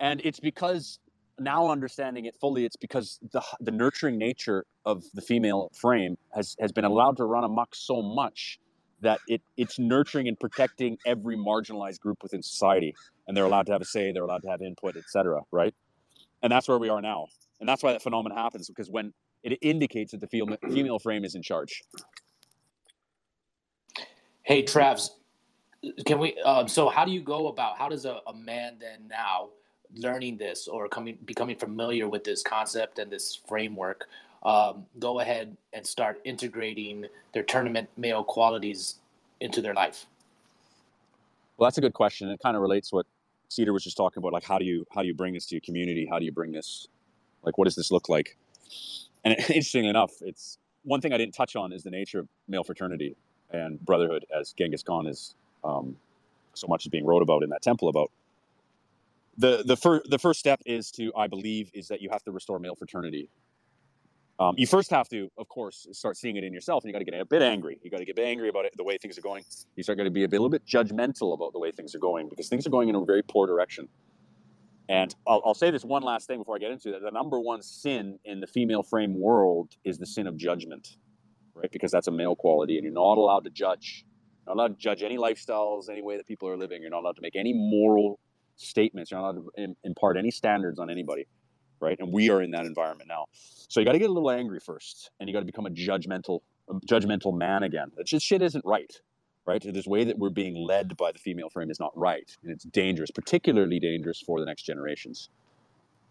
And it's because now understanding it fully, it's because the, the nurturing nature of the female frame has, has been allowed to run amok so much that it, it's nurturing and protecting every marginalized group within society. And they're allowed to have a say, they're allowed to have input, etc. right? And that's where we are now. And that's why that phenomenon happens because when it indicates that the female, female frame is in charge. Hey, Travs, can we? Um, so, how do you go about? How does a, a man then now learning this or coming becoming familiar with this concept and this framework um, go ahead and start integrating their tournament male qualities into their life? Well, that's a good question. It kind of relates to what Cedar was just talking about. Like, how do you how do you bring this to your community? How do you bring this? Like, what does this look like? And interestingly enough, it's one thing I didn't touch on is the nature of male fraternity and brotherhood, as Genghis Khan is um, so much is being wrote about in that temple about. The the first the first step is to I believe is that you have to restore male fraternity. Um, you first have to, of course, start seeing it in yourself, and you got to get a bit angry. You got to get angry about it, the way things are going. You start going to be a, bit, a little bit judgmental about the way things are going because things are going in a very poor direction. And I'll, I'll, say this one last thing before I get into it. The number one sin in the female frame world is the sin of judgment, right? Because that's a male quality, and you're not allowed to judge. You're not allowed to judge any lifestyles, any way that people are living. You're not allowed to make any moral statements. You're not allowed to impart any standards on anybody, right? And we are in that environment now. So you got to get a little angry first, and you got to become a judgmental, a judgmental man again. Just shit isn't right right? This way that we're being led by the female frame is not right, and it's dangerous, particularly dangerous for the next generations,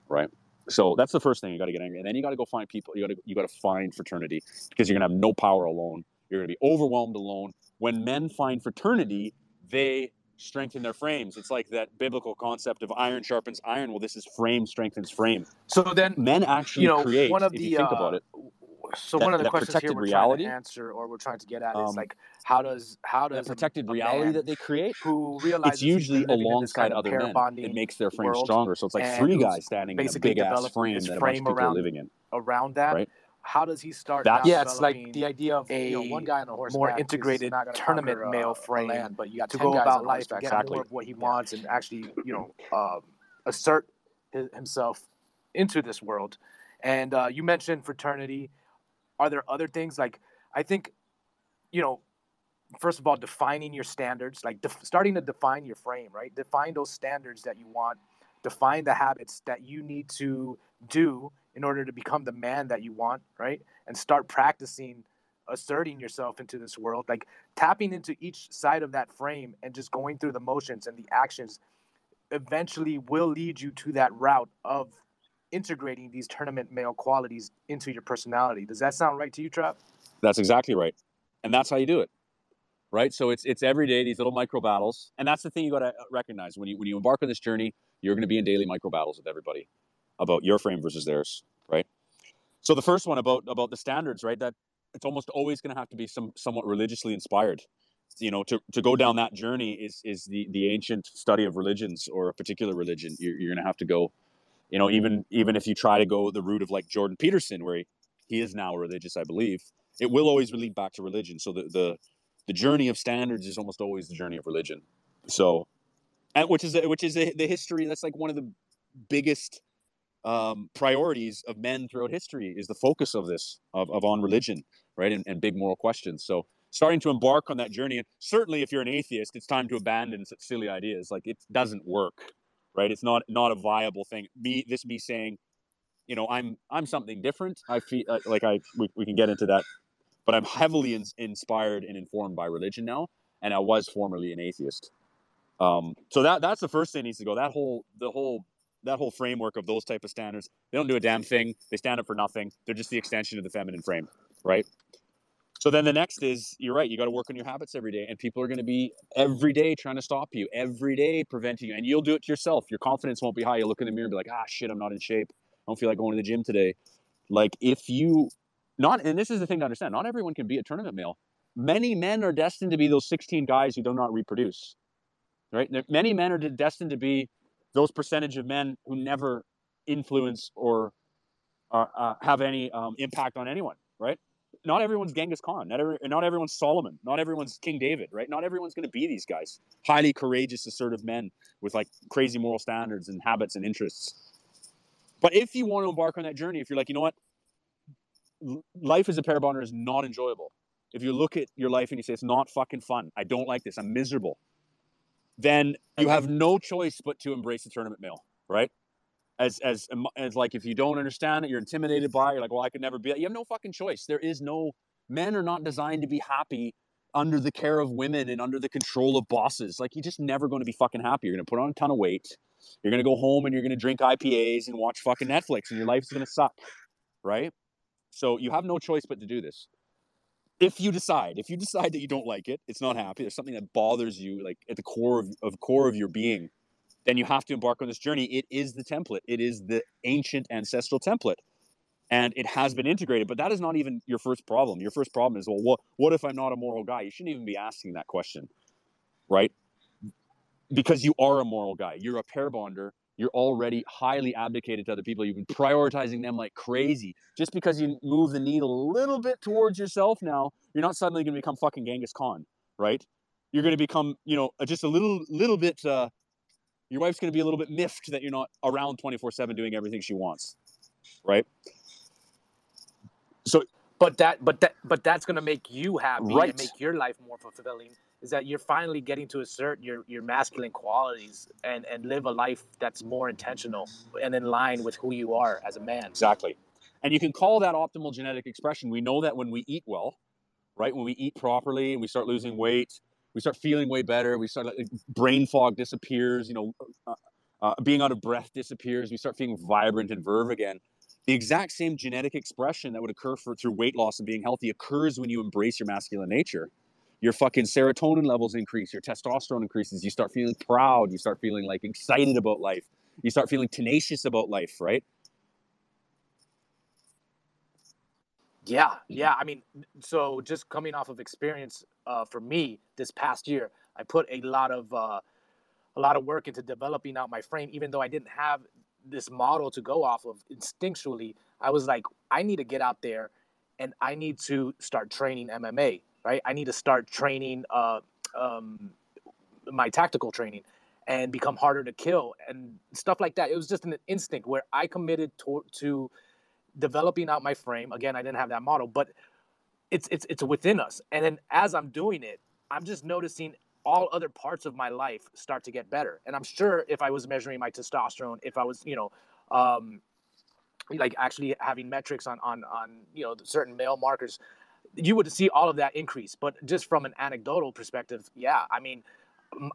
right? So that's the first thing you got to get angry, and then you got to go find people. You got to you got to find fraternity because you're gonna have no power alone. You're gonna be overwhelmed alone. When men find fraternity, they strengthen their frames. It's like that biblical concept of iron sharpens iron. Well, this is frame strengthens frame. So then men actually you know, create. One of the, think uh, about it, so that, one of the questions here we're reality, trying to answer or we're trying to get at is um, like how does how does protected a, reality that they create who realizes it's usually alongside other men it makes their frame stronger so it's like three guys standing in a big ass frame that a bunch of people around, are living in around that right? How does he start That's, yeah it's like the idea of a you know, one guy on a horse more integrated tournament uh, male frame land, but you got to go about life and get exactly. more of what he wants and actually you know um, assert himself into this world and uh, you mentioned fraternity are there other things like I think, you know, first of all, defining your standards, like def- starting to define your frame, right? Define those standards that you want. Define the habits that you need to do in order to become the man that you want, right? And start practicing asserting yourself into this world, like tapping into each side of that frame and just going through the motions and the actions eventually will lead you to that route of integrating these tournament male qualities into your personality. Does that sound right to you, Trav? That's exactly right. And that's how you do it. Right? So it's it's every day these little micro battles. And that's the thing you got to recognize when you when you embark on this journey, you're going to be in daily micro battles with everybody about your frame versus theirs, right? So the first one about about the standards, right? That it's almost always going to have to be some somewhat religiously inspired. You know, to, to go down that journey is is the the ancient study of religions or a particular religion. You're, you're going to have to go you know, even even if you try to go the route of like Jordan Peterson, where he, he is now a religious, I believe, it will always lead back to religion. So the the the journey of standards is almost always the journey of religion. So, which is which is the history. That's like one of the biggest um, priorities of men throughout history is the focus of this of, of on religion, right, and, and big moral questions. So starting to embark on that journey, and certainly if you're an atheist, it's time to abandon such silly ideas. Like it doesn't work right? It's not not a viable thing. Me, this me saying, you know, I'm I'm something different. I feel uh, like I we, we can get into that but I'm heavily in, inspired and informed by religion now, and I was formerly an atheist. Um, so that that's the first thing needs to go. That whole the whole that whole framework of those type of standards, they don't do a damn thing. They stand up for nothing. They're just the extension of the feminine frame, right? So then the next is you're right. You got to work on your habits every day, and people are going to be every day trying to stop you, every day preventing you, and you'll do it to yourself. Your confidence won't be high. You look in the mirror and be like, ah, shit, I'm not in shape. I don't feel like going to the gym today. Like if you not, and this is the thing to understand. Not everyone can be a tournament male. Many men are destined to be those 16 guys who do not reproduce. Right? Many men are destined to be those percentage of men who never influence or uh, uh, have any um, impact on anyone. Right? not everyone's Genghis Khan, not every, not everyone's Solomon, not everyone's King David, right? Not everyone's going to be these guys, highly courageous, assertive men with like crazy moral standards and habits and interests. But if you want to embark on that journey, if you're like, you know what, life as a pair bonder is not enjoyable. If you look at your life and you say it's not fucking fun, I don't like this, I'm miserable, then you have no choice but to embrace the tournament male, right? as as um, as like if you don't understand it, you're intimidated by it, you're like, well, I could never be that. You have no fucking choice. There is no men are not designed to be happy under the care of women and under the control of bosses. Like you're just never going to be fucking happy. You're gonna put on a ton of weight. You're gonna go home and you're gonna drink IPAs and watch fucking Netflix, and your life's gonna suck, right? So you have no choice but to do this. If you decide, if you decide that you don't like it, it's not happy. There's something that bothers you, like at the core of, of core of your being then you have to embark on this journey. It is the template, it is the ancient ancestral template. And it has been integrated, but that is not even your first problem. Your first problem is, well, what, what if I'm not a moral guy? You shouldn't even be asking that question, right? Because you are a moral guy. You're a pair bonder. You're already highly abdicated to other people. You've been prioritizing them like crazy. Just because you move the needle a little bit towards yourself now, you're not suddenly going to become fucking Genghis Khan, right? You're going to become, you know, just a little, little bit uh, your wife's going to be a little bit miffed that you're not around 24 7 doing everything she wants right so but that but that but that's going to make you happy right. and make your life more fulfilling is that you're finally getting to assert your your masculine qualities and and live a life that's more intentional and in line with who you are as a man exactly and you can call that optimal genetic expression we know that when we eat well right when we eat properly and we start losing weight we start feeling way better. We start like brain fog disappears. You know, uh, uh, being out of breath disappears. We start feeling vibrant and verve again. The exact same genetic expression that would occur for through weight loss and being healthy occurs when you embrace your masculine nature. Your fucking serotonin levels increase. Your testosterone increases. You start feeling proud. You start feeling like excited about life. You start feeling tenacious about life, right? Yeah, yeah. I mean, so just coming off of experience uh, for me this past year, I put a lot of uh, a lot of work into developing out my frame. Even though I didn't have this model to go off of instinctually, I was like, I need to get out there, and I need to start training MMA. Right? I need to start training uh, um, my tactical training and become harder to kill and stuff like that. It was just an instinct where I committed to, to developing out my frame. Again, I didn't have that model, but it's it's it's within us. And then as I'm doing it, I'm just noticing all other parts of my life start to get better. And I'm sure if I was measuring my testosterone, if I was, you know, um, like actually having metrics on on on you know certain male markers, you would see all of that increase. But just from an anecdotal perspective, yeah, I mean,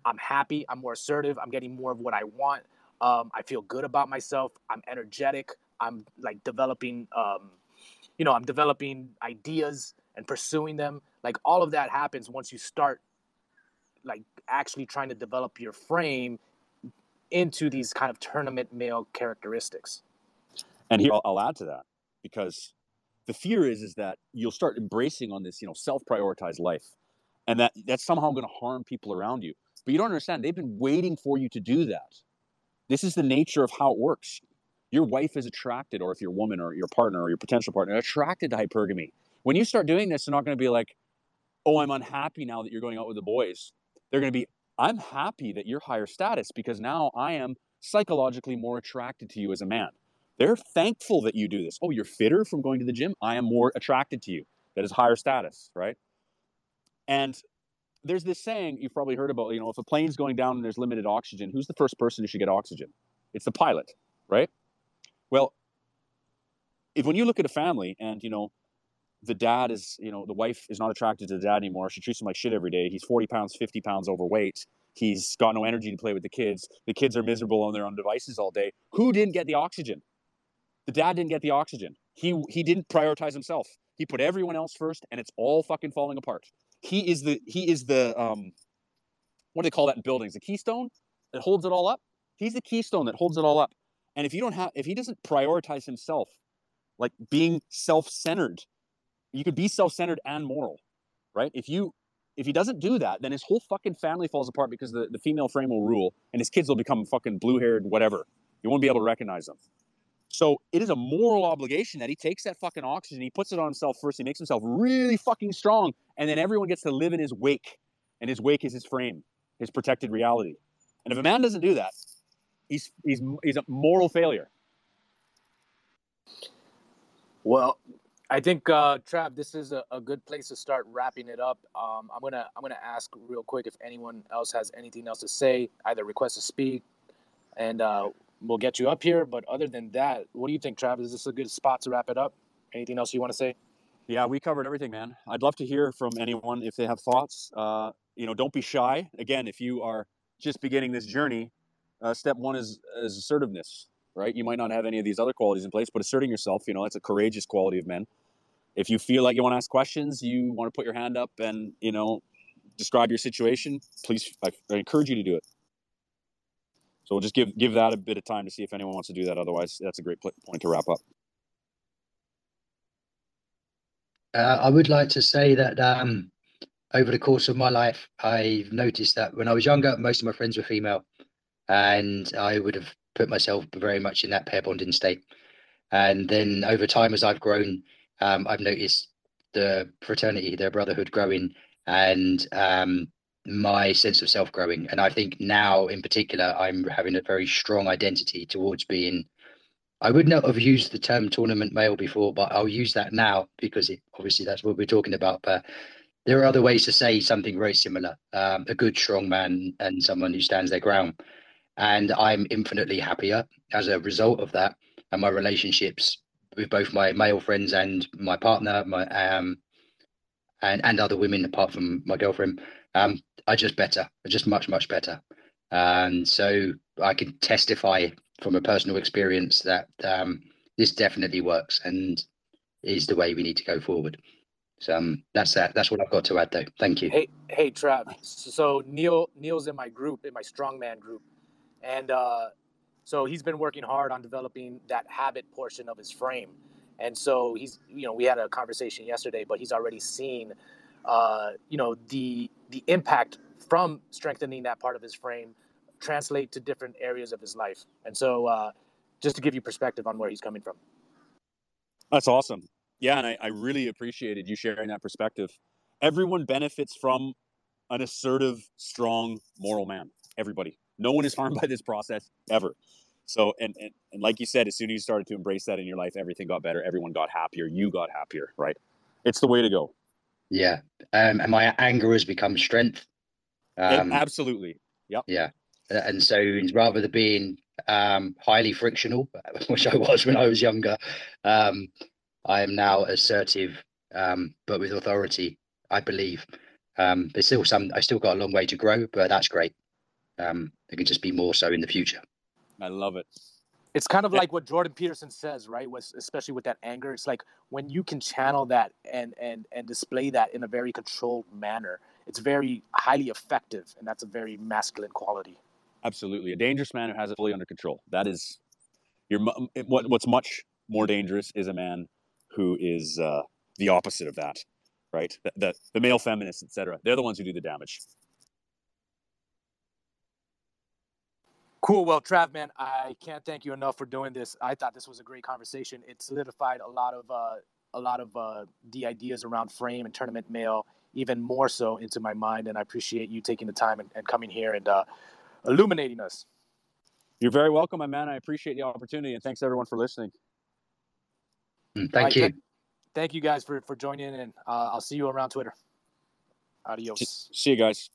I'm happy. I'm more assertive. I'm getting more of what I want. Um, I feel good about myself. I'm energetic. I'm like developing, um, you know, I'm developing ideas and pursuing them. Like all of that happens once you start like actually trying to develop your frame into these kind of tournament male characteristics. And here I'll, I'll add to that because the fear is is that you'll start embracing on this, you know, self-prioritized life, and that that's somehow going to harm people around you. But you don't understand; they've been waiting for you to do that. This is the nature of how it works your wife is attracted, or if you're a woman or your partner or your potential partner attracted to hypergamy. When you start doing this, they're not going to be like, oh, I'm unhappy now that you're going out with the boys. They're going to be, I'm happy that you're higher status because now I am psychologically more attracted to you as a man. They're thankful that you do this. Oh, you're fitter from going to the gym. I am more attracted to you. That is higher status, right? And there's this saying you've probably heard about, you know, if a plane's going down and there's limited oxygen, who's the first person who should get oxygen? It's the pilot, right? Well, if when you look at a family and you know the dad is, you know, the wife is not attracted to the dad anymore. She treats him like shit every day. He's 40 pounds, 50 pounds overweight. He's got no energy to play with the kids. The kids are miserable on their own devices all day. Who didn't get the oxygen? The dad didn't get the oxygen. He he didn't prioritize himself. He put everyone else first, and it's all fucking falling apart. He is the he is the um, what do they call that in buildings? The keystone that holds it all up. He's the keystone that holds it all up. And if you don't have, if he doesn't prioritize himself, like being self-centered, you could be self-centered and moral, right? If you if he doesn't do that, then his whole fucking family falls apart because the, the female frame will rule and his kids will become fucking blue-haired, whatever. You won't be able to recognize them. So it is a moral obligation that he takes that fucking oxygen, he puts it on himself first, he makes himself really fucking strong, and then everyone gets to live in his wake. And his wake is his frame, his protected reality. And if a man doesn't do that, he's he's he's a moral failure. Well, I think uh, Trav, this is a, a good place to start wrapping it up. Um, I'm gonna I'm gonna ask real quick if anyone else has anything else to say, either request to speak, and uh, we'll get you up here. But other than that, what do you think, Travis? Is this a good spot to wrap it up? Anything else you want to say? Yeah, we covered everything, man. I'd love to hear from anyone if they have thoughts. Uh, you know, don't be shy. Again, if you are just beginning this journey, uh, step one is, is assertiveness, right? You might not have any of these other qualities in place, but asserting yourself, you know, that's a courageous quality of men. If you feel like you want to ask questions, you want to put your hand up and, you know, describe your situation, please, I, I encourage you to do it. So we'll just give give that a bit of time to see if anyone wants to do that. Otherwise, that's a great point to wrap up. Uh, I would like to say that um, over the course of my life, I've noticed that when I was younger, most of my friends were female, and I would have put myself very much in that pair bonding state. And then over time, as I've grown, um, I've noticed the fraternity, the brotherhood growing, and um, my sense of self growing. And I think now, in particular, I'm having a very strong identity towards being. I would not have used the term tournament male before, but I'll use that now because it, obviously that's what we're talking about. But there are other ways to say something very similar um, a good, strong man and someone who stands their ground. And I'm infinitely happier as a result of that. And my relationships with both my male friends and my partner, my um, and and other women apart from my girlfriend, um, are just better, just much much better. And so I can testify from a personal experience that um, this definitely works and is the way we need to go forward. So um, that's that. That's what I've got to add, though. Thank you. Hey, hey, Trav. So Neil, Neil's in my group, in my strongman group, and uh, so he's been working hard on developing that habit portion of his frame. And so he's, you know, we had a conversation yesterday, but he's already seen, uh, you know, the the impact from strengthening that part of his frame translate to different areas of his life. And so, uh, just to give you perspective on where he's coming from. That's awesome. Yeah, and I, I really appreciated you sharing that perspective. Everyone benefits from an assertive, strong, moral man. Everybody. No one is harmed by this process ever. So, and, and, and like you said, as soon as you started to embrace that in your life, everything got better. Everyone got happier. You got happier, right? It's the way to go. Yeah. Um, and my anger has become strength. Um, absolutely. Yep. Yeah. And so rather than being um, highly frictional, which I was when I was younger, um, I am now assertive, um, but with authority, I believe. Um, there's still some, I still got a long way to grow, but that's great. Um, it can just be more so in the future. I love it. It's kind of like what Jordan Peterson says, right? Was especially with that anger. It's like when you can channel that and and and display that in a very controlled manner. It's very highly effective, and that's a very masculine quality. Absolutely, a dangerous man who has it fully under control. That is, your what, what's much more dangerous is a man who is uh, the opposite of that, right? The, the, the male feminists, etc. They're the ones who do the damage. Cool. Well, Trav, man, I can't thank you enough for doing this. I thought this was a great conversation. It solidified a lot of uh, a lot of uh, the ideas around frame and tournament male even more so into my mind, and I appreciate you taking the time and, and coming here and uh, illuminating us. You're very welcome, my man. I appreciate the opportunity, and thanks everyone for listening. Mm, thank you. Thank you guys for, for joining in, and uh, I'll see you around Twitter. Adios. See you guys.